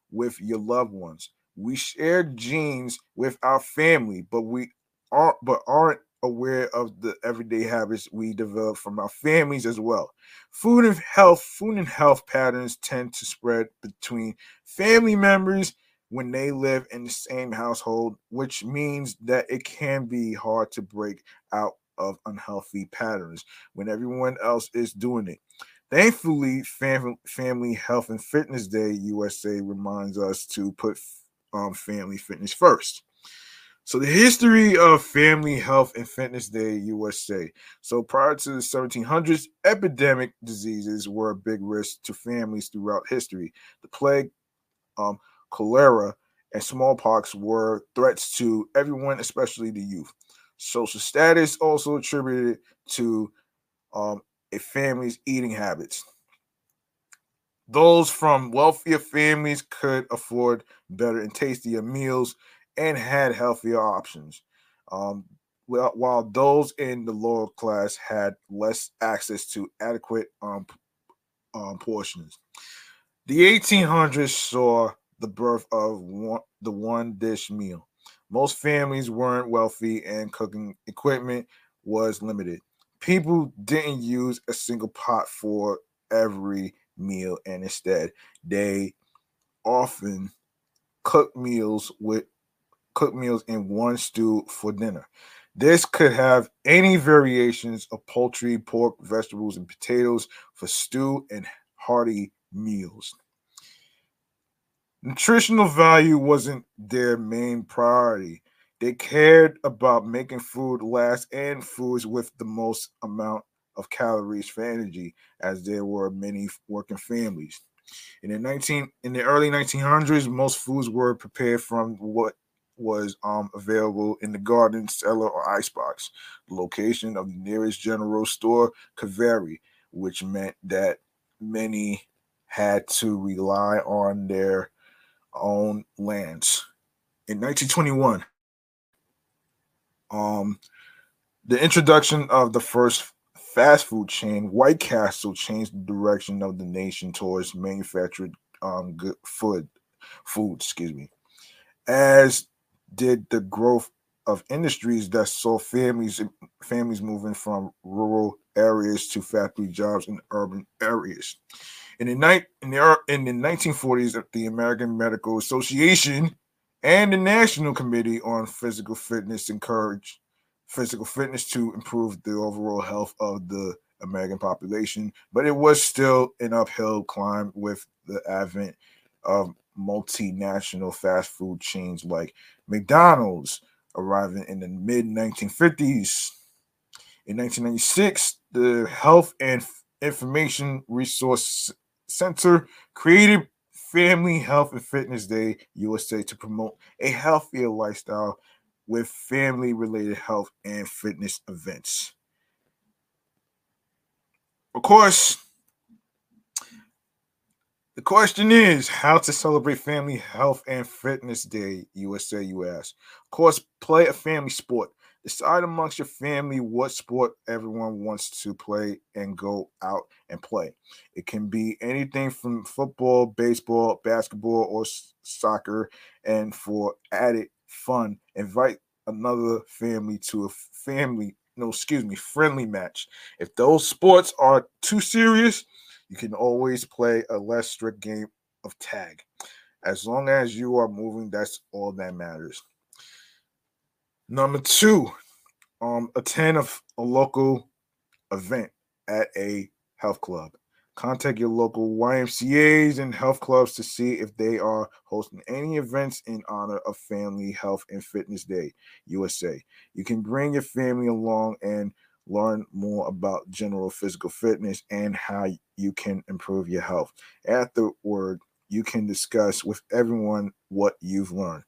with your loved ones. We share genes with our family, but we aren't but aren't aware of the everyday habits we develop from our families as well. Food and health, food and health patterns tend to spread between family members when they live in the same household, which means that it can be hard to break out of unhealthy patterns when everyone else is doing it. Thankfully, Fam- Family Health and Fitness Day USA reminds us to put um, family fitness first. So the history of Family Health and Fitness Day USA. So prior to the 1700s, epidemic diseases were a big risk to families throughout history. The plague, um, cholera, and smallpox were threats to everyone, especially the youth. Social status also attributed to um, a family's eating habits. Those from wealthier families could afford better and tastier meals and had healthier options. Um, while, those in the lower class had less access to adequate um, um, portions. The 1800s saw the birth of one, the one dish meal. Most families weren't wealthy and cooking equipment was limited. People didn't use a single pot for every meal, and instead, they often cooked meals with cooked meals in one stew for dinner. This could have any variations of poultry, pork, vegetables, and potatoes for stew and hearty meals. Nutritional value wasn't their main priority. They cared about making food last and foods with the most amount of calories for energy, as there were many working families. In the 19 in the early 1900s, most foods were prepared from what was um, available in the garden, cellar, or icebox. The location of the nearest general store could vary, which meant that many had to rely on their own lands. In 1921, um, the introduction of the first fast food chain, White Castle, changed the direction of the nation towards manufactured um, good food, food, excuse me. As did the growth of industries that saw families families moving from rural areas to factory jobs in urban areas. In the night in the in the 1940s, the American Medical Association and the National Committee on Physical Fitness encouraged physical fitness to improve the overall health of the American population, but it was still an uphill climb with the advent of multinational fast food chains like McDonald's arriving in the mid 1950s. In 1996, the Health and Information Resource Center created Family Health and Fitness Day USA to promote a healthier lifestyle with family related health and fitness events. Of course, the question is how to celebrate Family Health and Fitness Day, USA, US. Of course, play a family sport. Decide amongst your family what sport everyone wants to play and go out and play. It can be anything from football, baseball, basketball, or soccer. And for added fun, invite another family to a family, no, excuse me, friendly match. If those sports are too serious, you can always play a less strict game of tag. As long as you are moving, that's all that matters. Number two, um, attend a, a local event at a health club. Contact your local YMCAs and health clubs to see if they are hosting any events in honor of Family Health and Fitness Day USA. You can bring your family along and learn more about general physical fitness and how you can improve your health. Afterward, you can discuss with everyone what you've learned.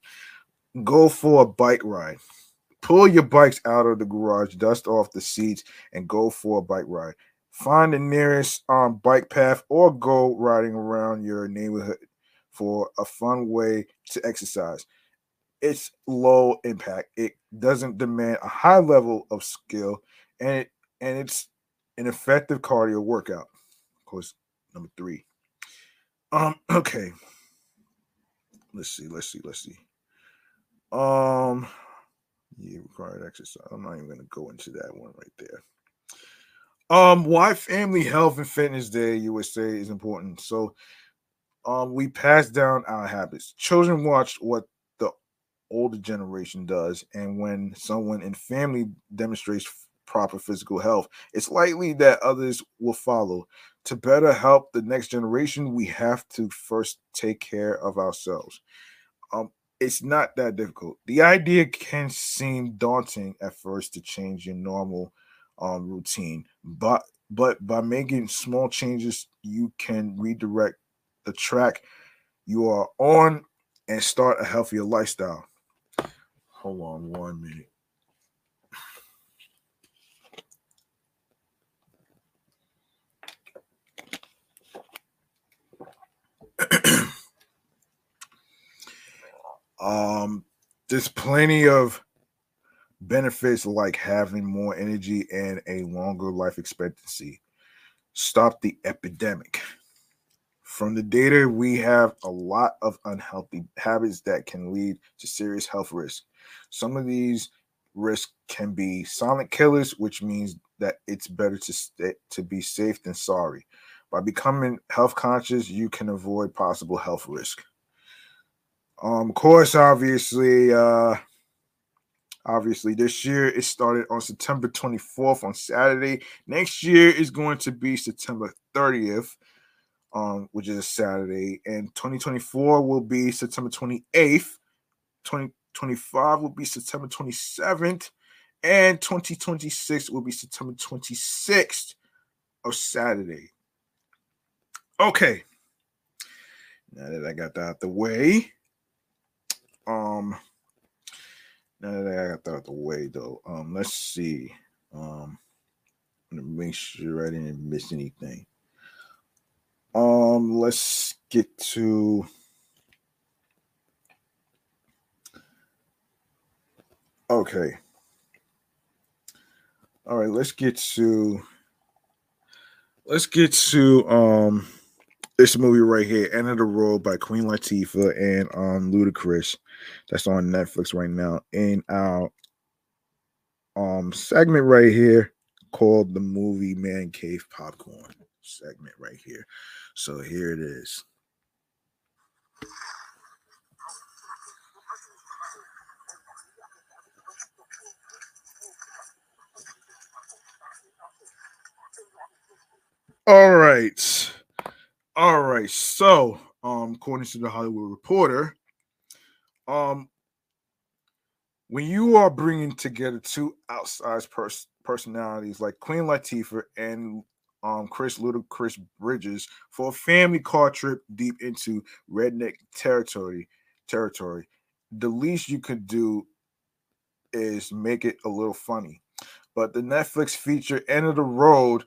Go for a bike ride. Pull your bikes out of the garage, dust off the seats, and go for a bike ride. Find the nearest um, bike path or go riding around your neighborhood for a fun way to exercise. It's low impact. It doesn't demand a high level of skill and it and it's an effective cardio workout. Of course, number three. Um, okay. Let's see, let's see, let's see. Um, yeah, required exercise. I'm not even gonna go into that one right there. Um, why Family Health and Fitness Day USA is important. So, um, we pass down our habits. Children watch what the older generation does, and when someone in family demonstrates proper physical health, it's likely that others will follow. To better help the next generation, we have to first take care of ourselves. Um, it's not that difficult. The idea can seem daunting at first to change your normal um, routine, but but by making small changes, you can redirect the track you are on and start a healthier lifestyle. Hold on one minute. um, there's plenty of benefits like having more energy and a longer life expectancy. Stop the epidemic. From the data, we have a lot of unhealthy habits that can lead to serious health risks. Some of these risks can be silent killers, which means that it's better to stay, to be safe than sorry. By becoming health conscious, you can avoid possible health risk. Um, of course, obviously, uh, obviously, this year it started on September 24th on Saturday. Next year is going to be September 30th, um, which is a Saturday, and 2024 will be September 28th. 2025 will be September 27th, and 2026 will be September 26th of Saturday. Okay. Now that I got that out the way, um, now that I got that out the way, though, um, let's see. Um, make sure I didn't miss anything. Um, let's get to. Okay. All right, let's get to let's get to um this movie right here, End of the Road by Queen Latifah and um Ludacris, that's on Netflix right now. In our um segment right here called the movie Man Cave Popcorn segment right here. So here it is. All right. All right. So, um, according to the Hollywood Reporter, um, when you are bringing together two outsized pers- personalities like Queen Latifah and um, Chris Little Chris Bridges for a family car trip deep into redneck territory, territory, the least you could do is make it a little funny. But the Netflix feature "End of the Road,"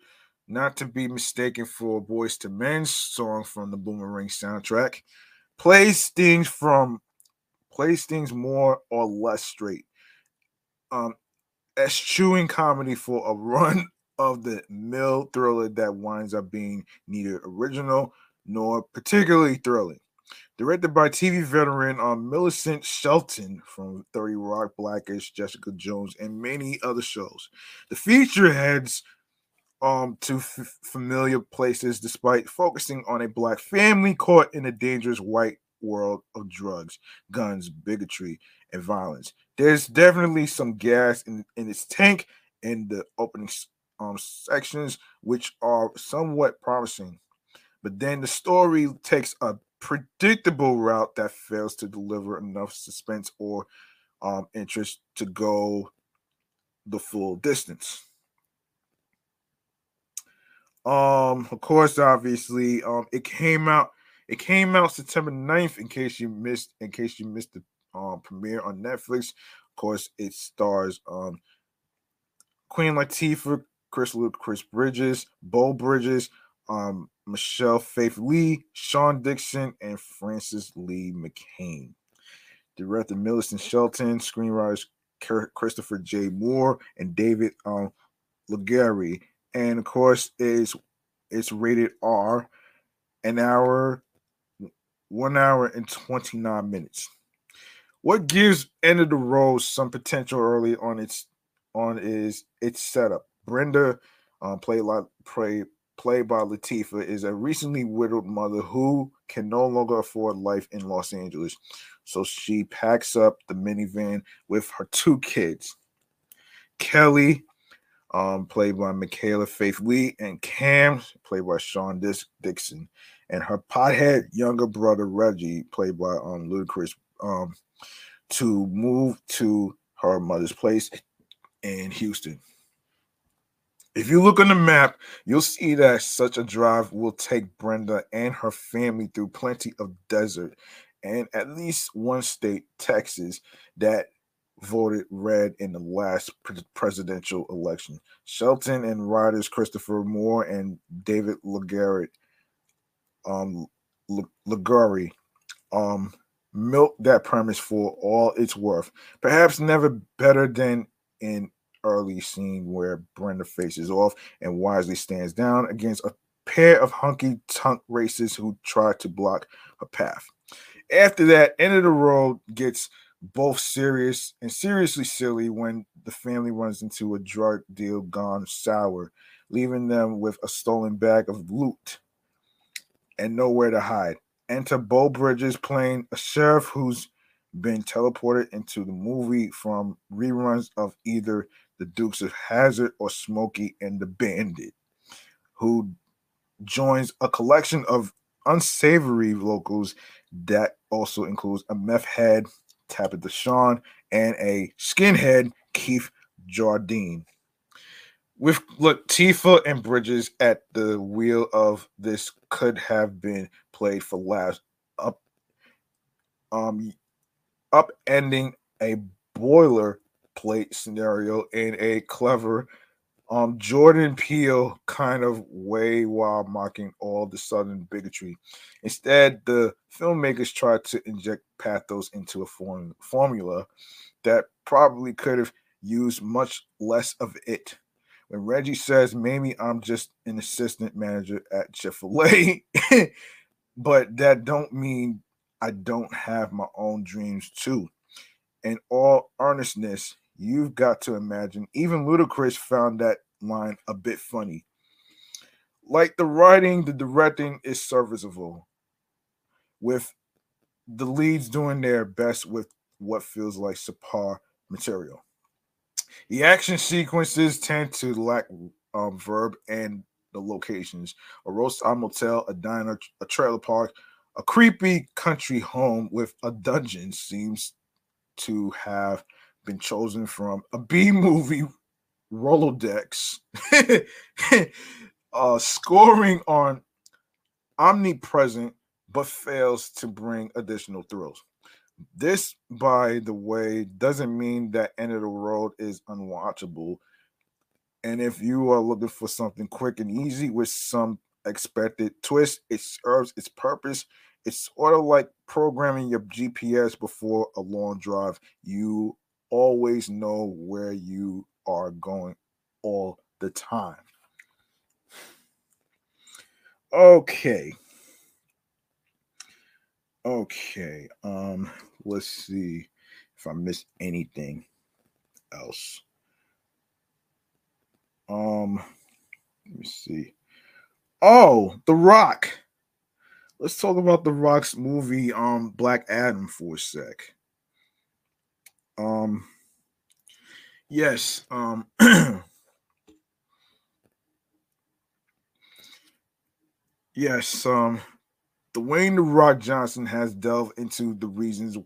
not to be mistaken for Boyz II Men's song from the Boomerang soundtrack, plays things from plays things more or less straight. Um, eschewing comedy for a run of the mill thriller that winds up being neither original nor particularly thrilling. Directed by TV veteran um, Millicent Shelton from 30 Rock, Blackish, Jessica Jones, and many other shows. The feature heads um, to f- familiar places despite focusing on a black family caught in a dangerous white world of drugs, guns, bigotry, and violence. There's definitely some gas in, in its tank in the opening um, sections, which are somewhat promising. But then the story takes a predictable route that fails to deliver enough suspense or um, interest to go the full distance. Um, of course, obviously, um, it came out. It came out September 9th, in case you missed, in case you missed the um premiere on Netflix. Of course, it stars um Queen Latifah, Chris Luke, Chris Bridges, Beau Bridges, um, Michelle Faith Lee, Sean Dixon, and Frances Lee McCain. Director Millicent Shelton, screenwriters Christopher J. Moore and David um, Legary. And of course, is it's rated R, an hour, one hour and 29 minutes. What gives End of the Road some potential early on its on is its setup. Brenda, um, played play, played by Latifah, is a recently widowed mother who can no longer afford life in Los Angeles. So she packs up the minivan with her two kids. Kelly, um, played by Michaela Faith Lee, and Cam, played by Sean Dis- Dixon, and her pothead younger brother Reggie, played by um, Ludacris, um, to move to her mother's place in Houston. If you look on the map, you'll see that such a drive will take Brenda and her family through plenty of desert and at least one state, Texas, that voted red in the last presidential election. Shelton and writers Christopher Moore and David Legarrette, um, Legari, um, milked that premise for all it's worth. Perhaps never better than in early scene where Brenda faces off and wisely stands down against a pair of hunky tunk racists who try to block her path. After that, end of the road gets both serious and seriously silly when the family runs into a drug deal gone sour, leaving them with a stolen bag of loot and nowhere to hide. Enter Beau Bridges playing a sheriff who's been teleported into the movie from reruns of either The Dukes of Hazzard or Smokey and the Bandit, who joins a collection of unsavory locals that also includes a meth head, Tabitha Shawn, and a skinhead, Keith Jardine. With Latifah and Bridges at the wheel of this could have been played for last up um upending a boilerplate scenario in a clever um, Jordan Peele kind of way while mocking all the Southern bigotry. Instead, the filmmakers tried to inject pathos into a form, formula that probably could have used much less of it. When Reggie says, maybe I'm just an assistant manager at Chick-fil-A, but that don't mean I don't have my own dreams too. In all earnestness, you've got to imagine even Ludacris found that line a bit funny. Like the writing, the directing is serviceable, with the leads doing their best with what feels like subpar material. The action sequences tend to lack um, verb and the locations a roadside motel, a diner, a trailer park, a creepy country home with a dungeon seems to have been chosen from a B movie Rolodex, uh, scoring on omnipresent but fails to bring additional thrills. This, by the way, doesn't mean that End of the Road is unwatchable. And if you are looking for something quick and easy with some expected twist, it serves its purpose. It's sort of like programming your GPS before a long drive. You always know where you are going all the time. Okay. Okay. Um, let's see if I missed anything else. Um, let me see. Oh, The Rock. Let's talk about The Rock's movie, um, Black Adam, for a sec. Um, yes, um, yes, um, Dwayne The Rock Johnson has delved into the reasons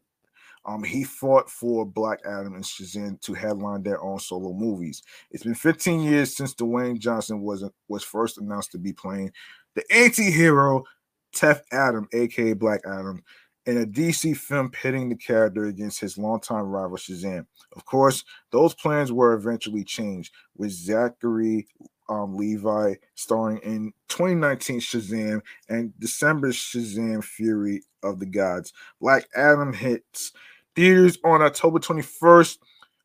um, he fought for Black Adam and Shazam to headline their own solo movies. It's been 15 years since Dwayne Johnson was was first announced to be playing the anti-hero Teth Adam, aka Black Adam, in a DC film pitting the character against his longtime rival Shazam. Of course, those plans were eventually changed with Zachary um, Levi starring in 2019 Shazam and December Shazam Fury of the Gods. Black Adam hits theaters on October 21st.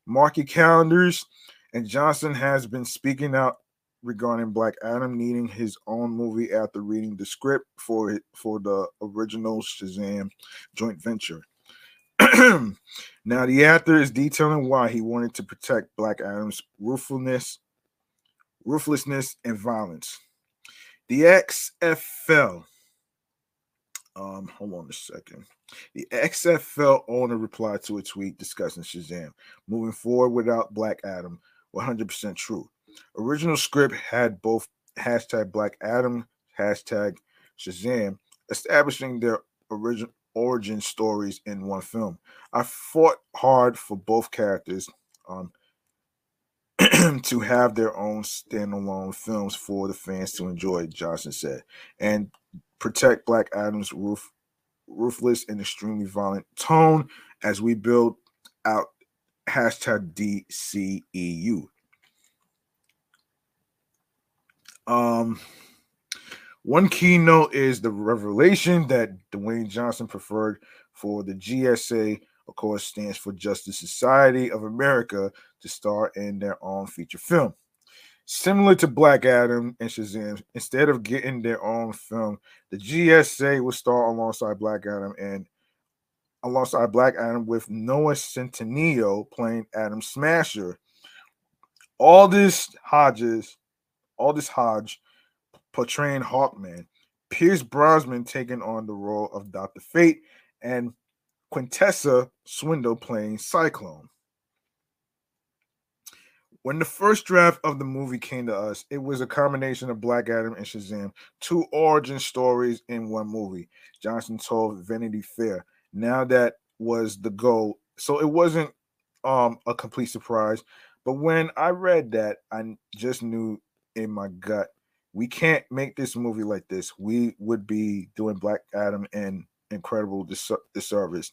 Mark your calendars. And Johnson has been speaking out regarding Black Adam needing his own movie after reading the script for for the original Shazam joint venture. now the actor is detailing why he wanted to protect Black Adam's ruthlessness, ruthlessness and violence. The XFL. Um, hold on a second. The XFL owner replied to a tweet discussing Shazam. Moving forward without Black Adam, 100% true. Original script had both hashtag Black Adam, hashtag Shazam, establishing their original origin stories in one film. I fought hard for both characters um, to have their own standalone films for the fans to enjoy, Johnson said, and protect Black Adam's roof, ruthless and extremely violent tone as we build out hashtag DCEU. Um, one keynote is the revelation that Dwayne Johnson preferred for the JSA, of course, stands for Justice Society of America, to star in their own feature film. Similar to Black Adam and Shazam, instead of getting their own film, the JSA will star alongside Black Adam and alongside Black Adam with Noah Centineo playing Atom Smasher. Aldis Hodges Aldis Hodge portraying Hawkman, Pierce Brosnan taking on the role of Dr. Fate, and Quintessa Swindell playing Cyclone. When the first draft of the movie came to us, it was a combination of Black Adam and Shazam, two origin stories in one movie. Johnson told Vanity Fair. Now that was the goal. So it wasn't um a complete surprise. But when I read that, I just knew in my gut. We can't make this movie like this. We would be doing Black Adam and incredible dis- disservice.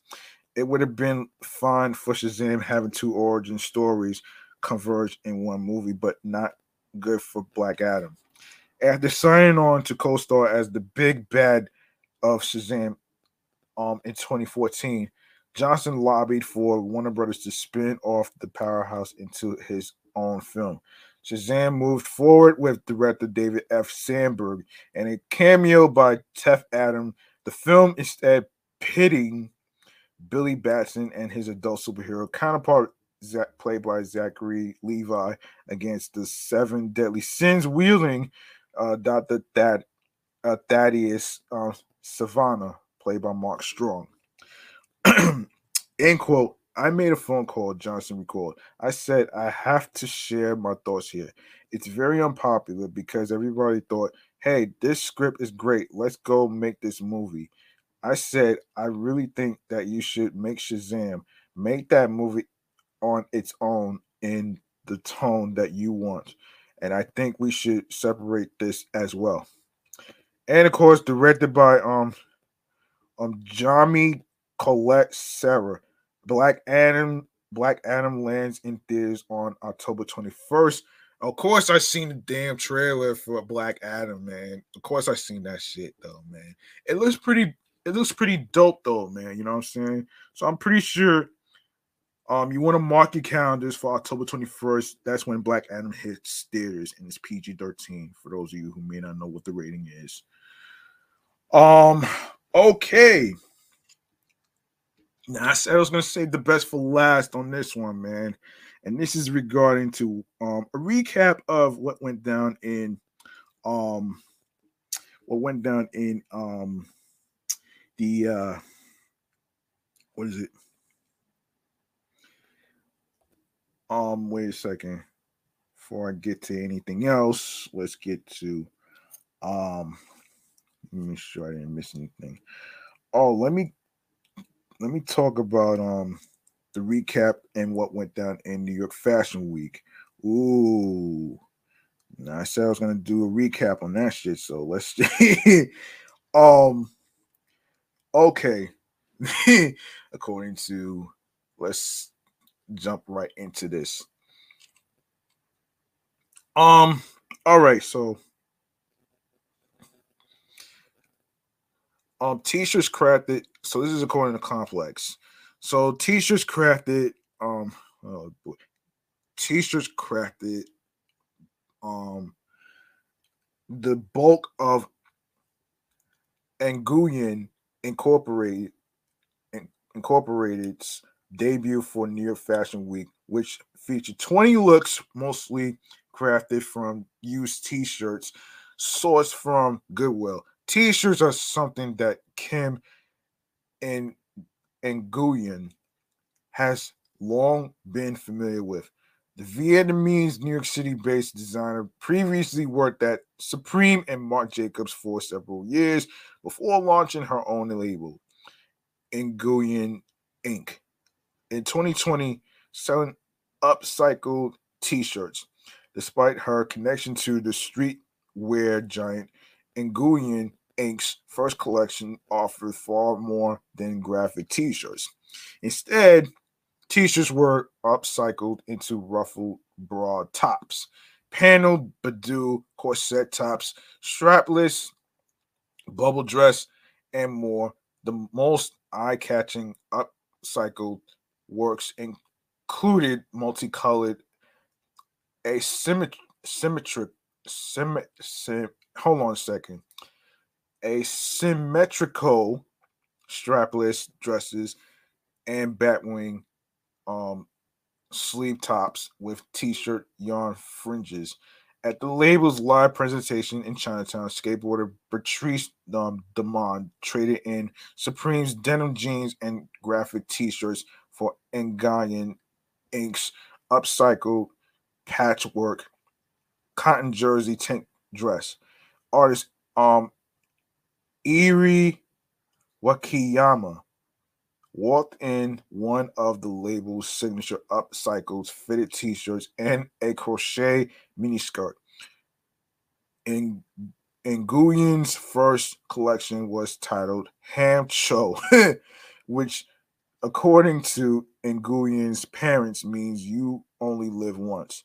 It would have been fine for Shazam having two origin stories converge in one movie, but not good for Black Adam. After signing on to co-star as the big bad of Shazam um, in 2014, Johnson lobbied for Warner Brothers to spin off the powerhouse into his own film. Shazam moved forward with director David F. Sandberg and a cameo by Teth Adam. The film instead pitting Billy Batson and his adult superhero counterpart, played by Zachary Levi, against the seven deadly sins wielding uh, Dr. Thad, uh, Thaddeus uh, Sivana, played by Mark Strong. End quote. I made a phone call, Johnson recalled. I said, I have to share my thoughts here. It's very unpopular because everybody thought, hey, this script is great. Let's go make this movie. I said, I really think that you should make Shazam, make that movie on its own in the tone that you want. And I think we should separate this as well. And of course, directed by um um Jami Colette Sarah. Black Adam Black Adam lands in theaters on October 21st. Of course, I seen the damn trailer for Black Adam, man. Of course, I seen that shit though, man. It looks pretty. It looks pretty dope though, man. You know what I'm saying? So I'm pretty sure. Um, you want to mark your calendars for October 21st. That's when Black Adam hits theaters, and it's PG-13. For those of you who may not know what the rating is. Um. Okay. I said I was gonna save the best for last on this one, man and this is regarding to um, a recap of what went down in um, what went down in um, the uh, what is it? Um, wait a second. Before I get to anything else, let's get to um. Let me make sure I didn't miss anything. Oh, let me let me talk about um the recap and what went down in New York Fashion Week. Ooh. Now I said I was gonna do a recap on that shit, so let's um okay. According to let's jump right into this. Um, all right, so um t-shirts crafted. So this is according to Complex. So t-shirts crafted, um, oh boy, t-shirts crafted, um, the bulk of Nguyen Incorporated Incorporated's debut for New York Fashion Week, which featured 20 looks, mostly crafted from used t-shirts sourced from Goodwill. T-shirts are something that Kim and Nguyen has long been familiar with. The Vietnamese New York City based designer previously worked at Supreme and Marc Jacobs for several years before launching her own label, Nguyen Inc. In 2020, selling upcycled t shirts. Despite her connection to the streetwear giant, Nguyen Inc.'s first collection offered far more than graphic t shirts. Instead, t shirts were upcycled into ruffled broad tops, paneled bandeau corset tops, strapless bubble dress, and more. The most eye catching upcycled works included multicolored, asymmetric, symmetric, symmet, sim, hold on a second asymmetrical strapless dresses and batwing um, sleeve tops with t-shirt yarn fringes. At the label's live presentation in Chinatown, skateboarder Patrice um, Demond traded in Supreme's denim jeans and graphic t-shirts for Nguyen Inc.'s upcycled patchwork cotton jersey tank dress. Artist um Eri Wakiyama walked in one of the label's signature upcycled fitted t-shirts and a crochet miniskirt. In Nguyen's first collection was titled Ham Cho, which, according to Nguyen's parents, means you only live once,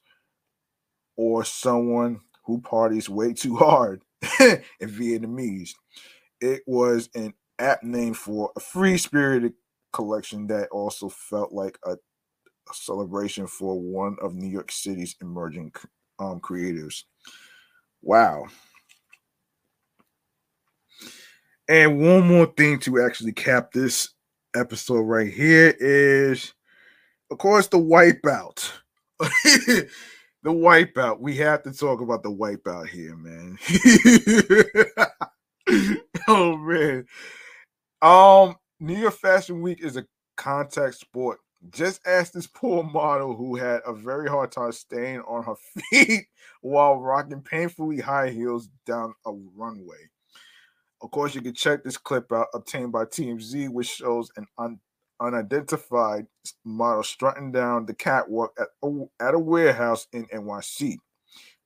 or someone who parties way too hard in Vietnamese it was an apt name for a free spirited collection that also felt like a, a, celebration for one of New York City's emerging um, creators. Wow. And one more thing to actually cap this episode right here is, of course, the wipeout. the wipeout. We have to talk about the wipeout here, man. oh man. Um, New York Fashion Week is a contact sport Just ask this poor model who had a very hard time staying on her feet while rocking painfully high heels down a runway. Of course, you can check this clip out obtained by TMZ, which shows an un- unidentified model strutting down the catwalk at a, at a warehouse in NYC,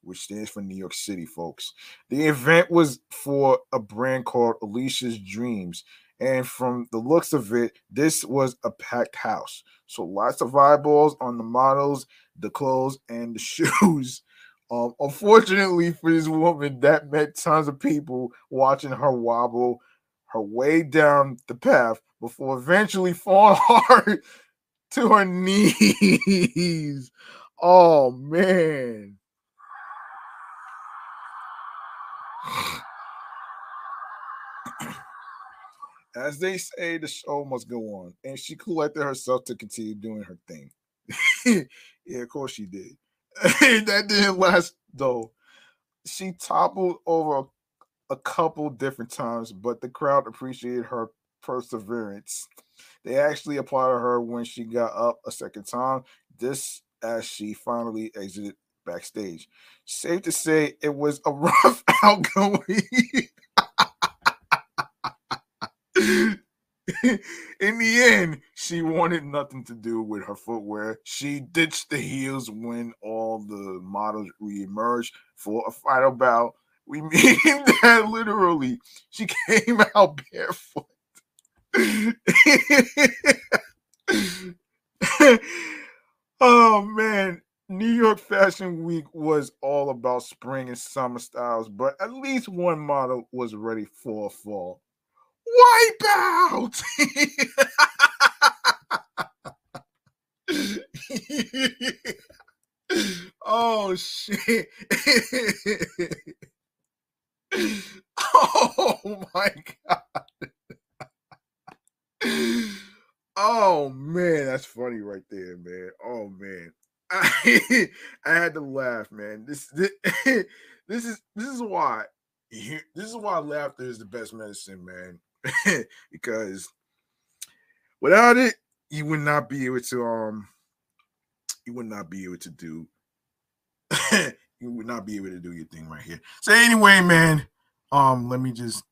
which stands for New York City, folks. The event was for a brand called Alicia's Dreams. And from the looks of it, this was a packed house. So lots of eyeballs on the models, the clothes, and the shoes. Um, unfortunately for this woman, that meant tons of people watching her wobble her way down the path before eventually falling hard to her knees. Oh man. As they say, the show must go on, and she collected herself to continue doing her thing. yeah, of course she did. that didn't last though. She toppled over a couple different times, but the crowd appreciated her perseverance. They actually applauded her when she got up a second time, this as she finally exited backstage. Safe to say it was a rough outgoing. in the end, she wanted nothing to do with her footwear. She ditched the heels when all the models reemerged for a final bout. We mean that literally. She came out barefoot. oh man, New York Fashion Week was all about spring and summer styles, but at least one model was ready for fall. Wipeout! oh shit. oh my god. oh man, that's funny right there, man. Oh man. I, I had to laugh, man. This, this this is this is why this is why laughter is the best medicine, man. because without it, you would not be able to um you would not be able to do you would not be able to do your thing right here. So anyway, man, um, let me just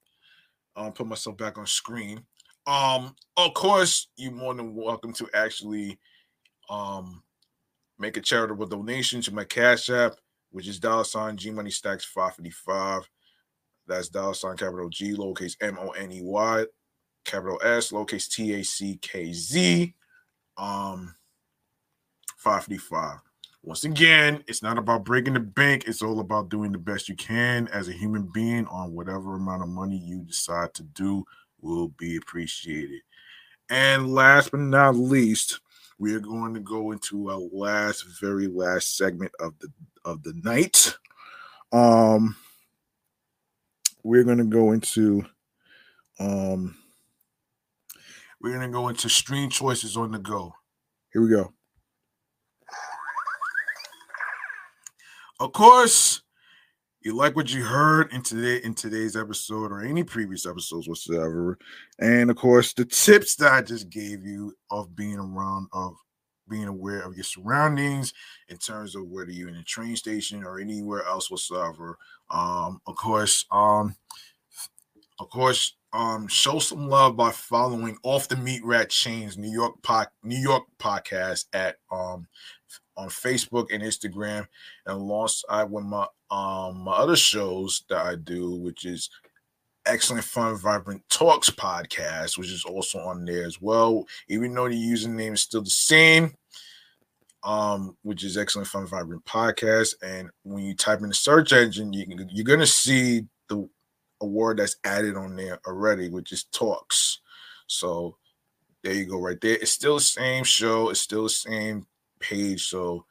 um put myself back on screen. Um, of course, you're more than welcome to actually um make a charitable donation to my Cash App, which is dollar sign G Money Stacks 555. That's dollar sign capital G, lowercase M O N E Y, capital S, lowercase T A C K Z, um, 555. Once again, it's not about breaking the bank. It's all about doing the best you can as a human being on whatever amount of money you decide to do will be appreciated. And last but not least, we are going to go into our last, very last segment of the of the night. Um, we're going to go into um we're going to go into stream choices on the go. Here we go. Of course, you like what you heard in today in today's episode or any previous episodes whatsoever. And of course, the tips that I just gave you of being around of being aware of your surroundings in terms of whether you're in a train station or anywhere else whatsoever. Um, of course, um, of course, um, show some love by following off the meat rack chains New York pod, New York podcast at um on Facebook and Instagram, and alongside with my um my other shows that I do, which is Excellent Fun Vibrant Talks podcast, which is also on there as well. Even though the username is still the same, um, which is Excellent Fun Vibrant Podcast. And when you type in the search engine, you, can, you're gonna see the award that's added on there already, which is Talks. So there you go, right there. It's still the same show, it's still the same page. So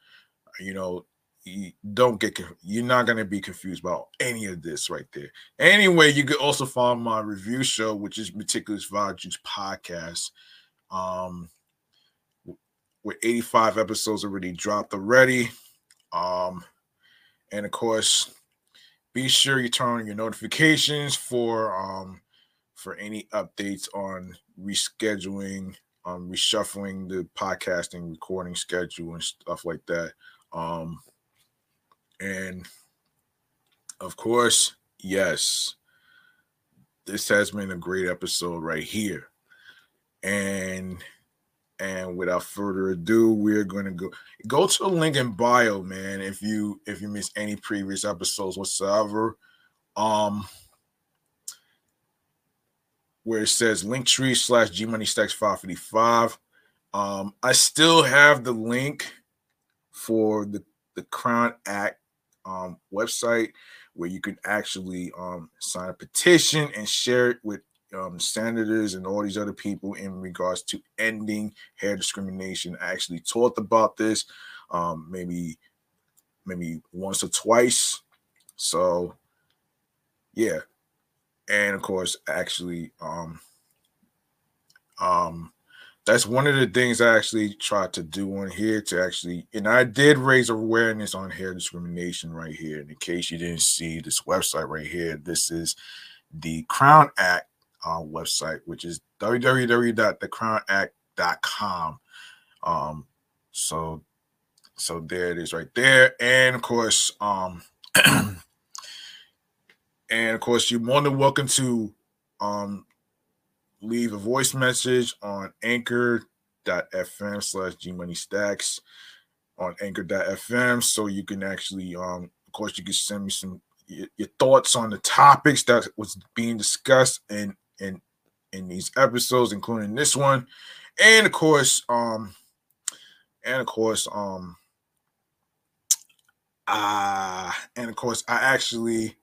you know, you don't get you're not gonna be confused about any of this right there. Anyway, you can also find my review show, which is Meticulous Vibe Juice Podcast. Um with 85 episodes already dropped already. Um, and of course, be sure you turn on your notifications for um for any updates on rescheduling um, reshuffling the podcasting recording schedule and stuff like that. Um, and of course, yes, this has been a great episode right here. And and without further ado, we're gonna go go to the link in bio, man. If you if you miss any previous episodes whatsoever, um, where it says Linktree slash G Money Stacks 555. Um, I still have the link for the the Crown Act um, website where you can actually um, sign a petition and share it with um, senators and all these other people in regards to ending hair discrimination. I actually talked about this um, maybe maybe once or twice. So yeah, and of course, actually, um, um, that's one of the things I actually tried to do on here to actually, and I did raise awareness on hair discrimination right here. And in case you didn't see this website right here, this is the Crown Act uh, website, which is www.thecrownact.com. Um, so, so there it is right there. And of course, um, and of course, you're more than welcome to um leave a voice message on anchor.fm slash gmoneystacks on anchor.fm so you can actually um of course you can send me some your, your thoughts on the topics that was being discussed in in in these episodes including this one. And of course um and of course um uh and of course i actually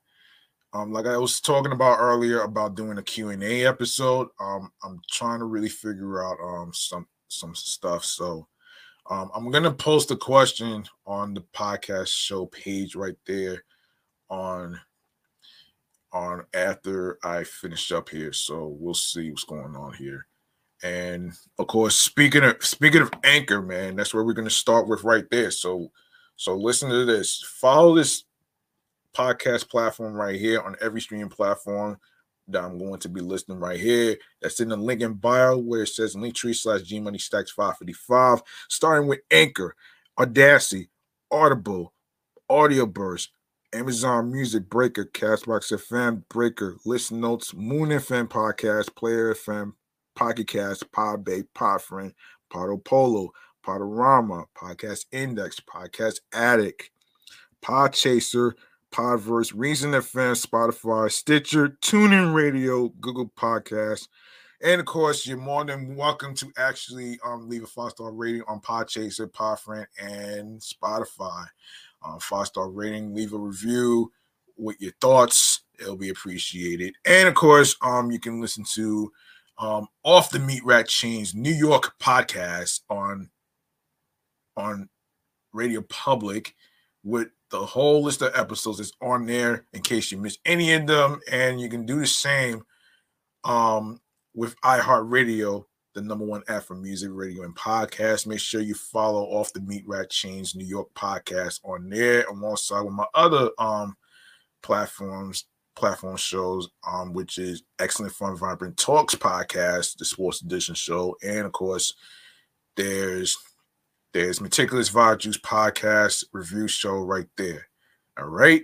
um, like I was talking about earlier about doing a Q&A episode, um, I'm trying to really figure out um, some some stuff. So um, I'm gonna post a question on the podcast show page right there on on after I finish up here. So we'll see what's going on here. And of course, speaking of speaking of Anchor, man, that's where we're gonna start with right there. So so listen to this. Follow this podcast platform right here on every streaming platform that I'm going to be listing right here. That's in the link in bio where it says Linktree slash G Money Stacks 555, starting with Anchor, Audacity, Audible, Audio Burst, Amazon Music, Breaker, Castbox FM, Breaker, Listen Notes, Moon FM Podcast, Player FM, Pocket Cast, Podbay, Podfriend, Podopolo, Podorama, Podcast Index, Podcast Addict, Podchaser, Podverse, Reason FM, Spotify, Stitcher, TuneIn Radio, Google Podcasts, and of course, you're more than welcome to actually um, leave a five star rating on Podchaser, Podfriend, and Spotify. Um, five star rating, leave a review with your thoughts. It'll be appreciated. And of course, um, you can listen to um, off the Meat Rack Chains New York podcast on on Radio Public with the whole list of episodes is on there in case you miss any of them, and you can do the same um, with iHeartRadio, the number one app for music, radio, and podcast. Make sure you follow off the Meat Rack Chains New York podcast on there, alongside with my other um platforms, platform shows, um, which is Excellent Fun Vibrant Talks podcast, the Sports Edition show, and of course, there's there's Meticulous Vibe Juice podcast review show right there. All right.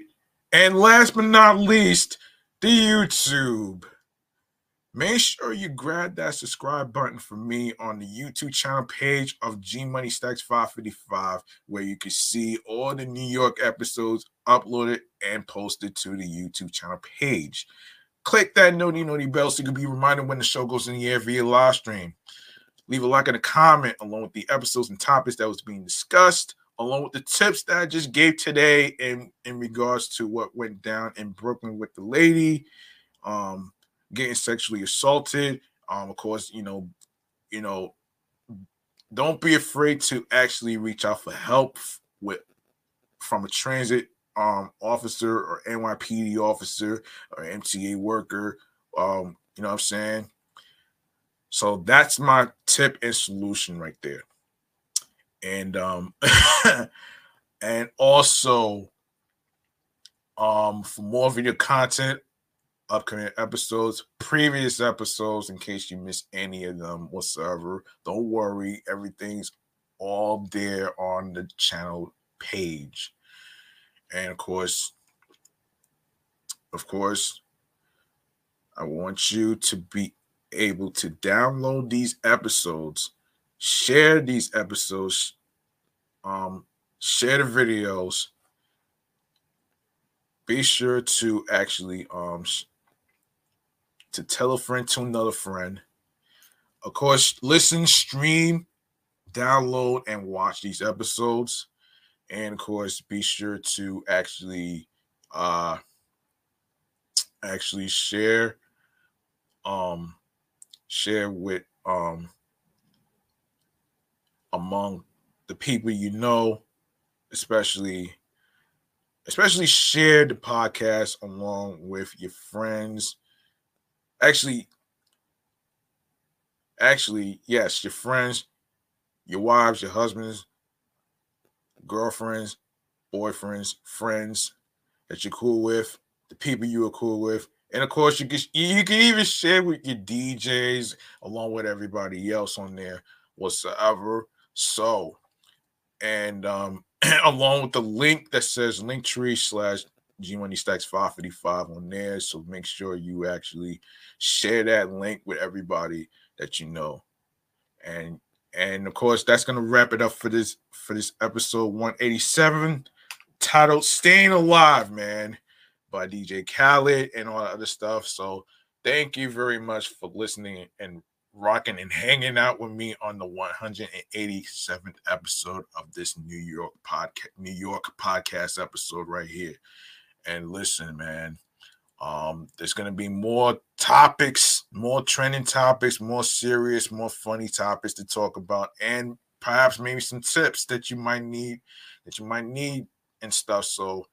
And last but not least, the YouTube. Make sure you grab that subscribe button for me on the YouTube channel page of G Money Stacks 555, where you can see all the New York episodes uploaded and posted to the YouTube channel page. Click that noti noti bell so you can be reminded when the show goes in the air via live stream. Leave a like and a comment along with the episodes and topics that was being discussed, along with the tips that I just gave today in in regards to what went down in Brooklyn with the lady, um, getting sexually assaulted. Um, of course, you know, you know, don't be afraid to actually reach out for help with from a transit um officer or NYPD officer or MTA worker. Um, you know what I'm saying? So that's my tip and solution right there. And um and also um for more video content upcoming episodes, previous episodes, in case you missed any of them whatsoever. Don't worry, everything's all there on the channel page. And of course, of course, I want you to be able to download these episodes, share these episodes, um, share the videos. Be sure to actually um to tell a friend to another friend. Of course, listen, stream, download, and watch these episodes. And of course, be sure to actually uh actually share um share with um among the people you know especially especially share the podcast along with your friends. Actually actually yes your friends your wives your husbands girlfriends boyfriends friends that you're cool with the people you are cool with and of course, you can you can even share with your DJs along with everybody else on there whatsoever. So, and um, along with the link that says Linktree slash G Money Stacks 555 on there. So make sure you actually share that link with everybody that you know. And and of course, that's gonna wrap it up for this for this episode 187 titled Staying Alive, man by DJ Khaled and all that other stuff. So thank you very much for listening and rocking and hanging out with me on the 187th episode of this New York podcast, New York podcast episode right here. And listen, man, um, there's gonna be more topics, more trending topics, more serious, more funny topics to talk about, and perhaps maybe some tips that you might need, that you might need and stuff. So,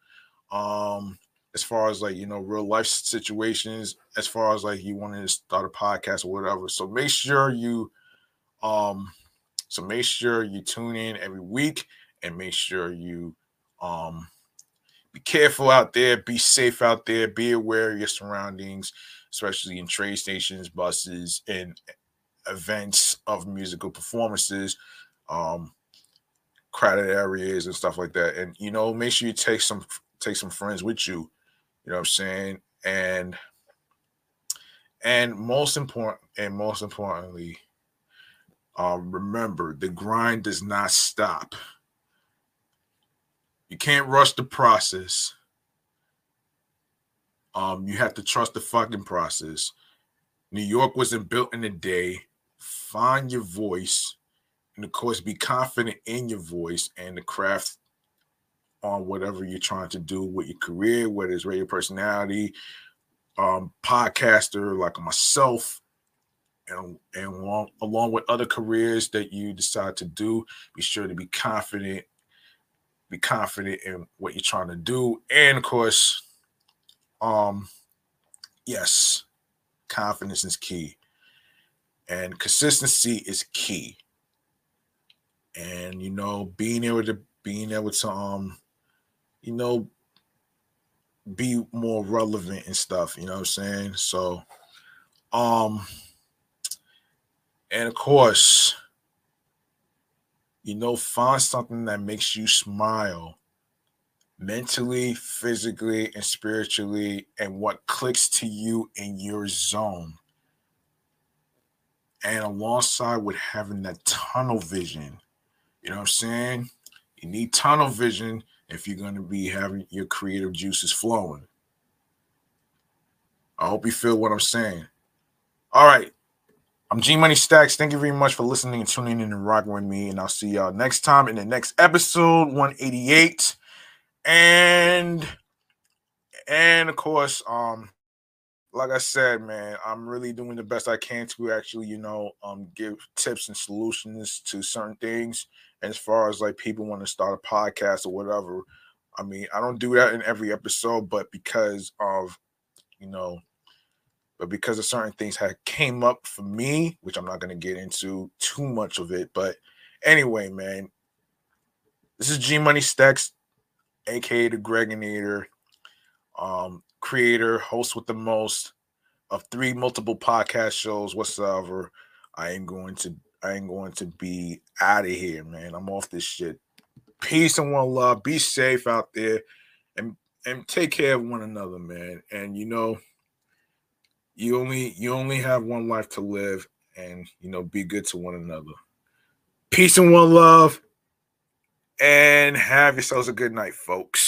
um, as far as like you know real life situations as far as like you wanted to start a podcast or whatever. So make sure you um so make sure you tune in every week and make sure you um be careful out there be safe out there be aware of your surroundings especially in train stations buses and events of musical performances um crowded areas and stuff like that. And you know make sure you take some take some friends with you you know what I'm saying? And and most important and most importantly, um, remember the grind does not stop. You can't rush the process. Um, you have to trust the fucking process. New York wasn't built in a day. Find your voice, and of course, be confident in your voice and the craft on whatever you're trying to do with your career, whether it's radio personality, um, podcaster like myself, and, and along, along with other careers that you decide to do, be sure to be confident, be confident in what you're trying to do. And of course, um, yes, confidence is key. And consistency is key. And you know, being able to being able to um you know, be more relevant and stuff, you know what I'm saying? So um and of course, you know, find something that makes you smile mentally, physically, and spiritually, and what clicks to you in your zone. And alongside with having that tunnel vision, you know what I'm saying? You need tunnel vision if you're going to be having your creative juices flowing. I hope you feel what I'm saying. All right. I'm G Money Stacks. Thank you very much for listening and tuning in and rocking with me. And I'll see y'all next time in the next episode 188. And and of course, um, like I said, man, I'm really doing the best I can to actually, you know, um, give tips and solutions to certain things as far as like people want to start a podcast or whatever. I mean, I don't do that in every episode, but because of you know, but because of certain things had came up for me, which I'm not gonna get into too much of it. But anyway, man, this is G Money Stacks, aka the Gregonator, um, creator, host with the most of three multiple podcast shows whatsoever. I am going to I ain't going to be out of here, man. I'm off this shit. Peace and one love. Be safe out there and and take care of one another, man. And you know, you only you only have one life to live and you know be good to one another. Peace and one love. And have yourselves a good night, folks.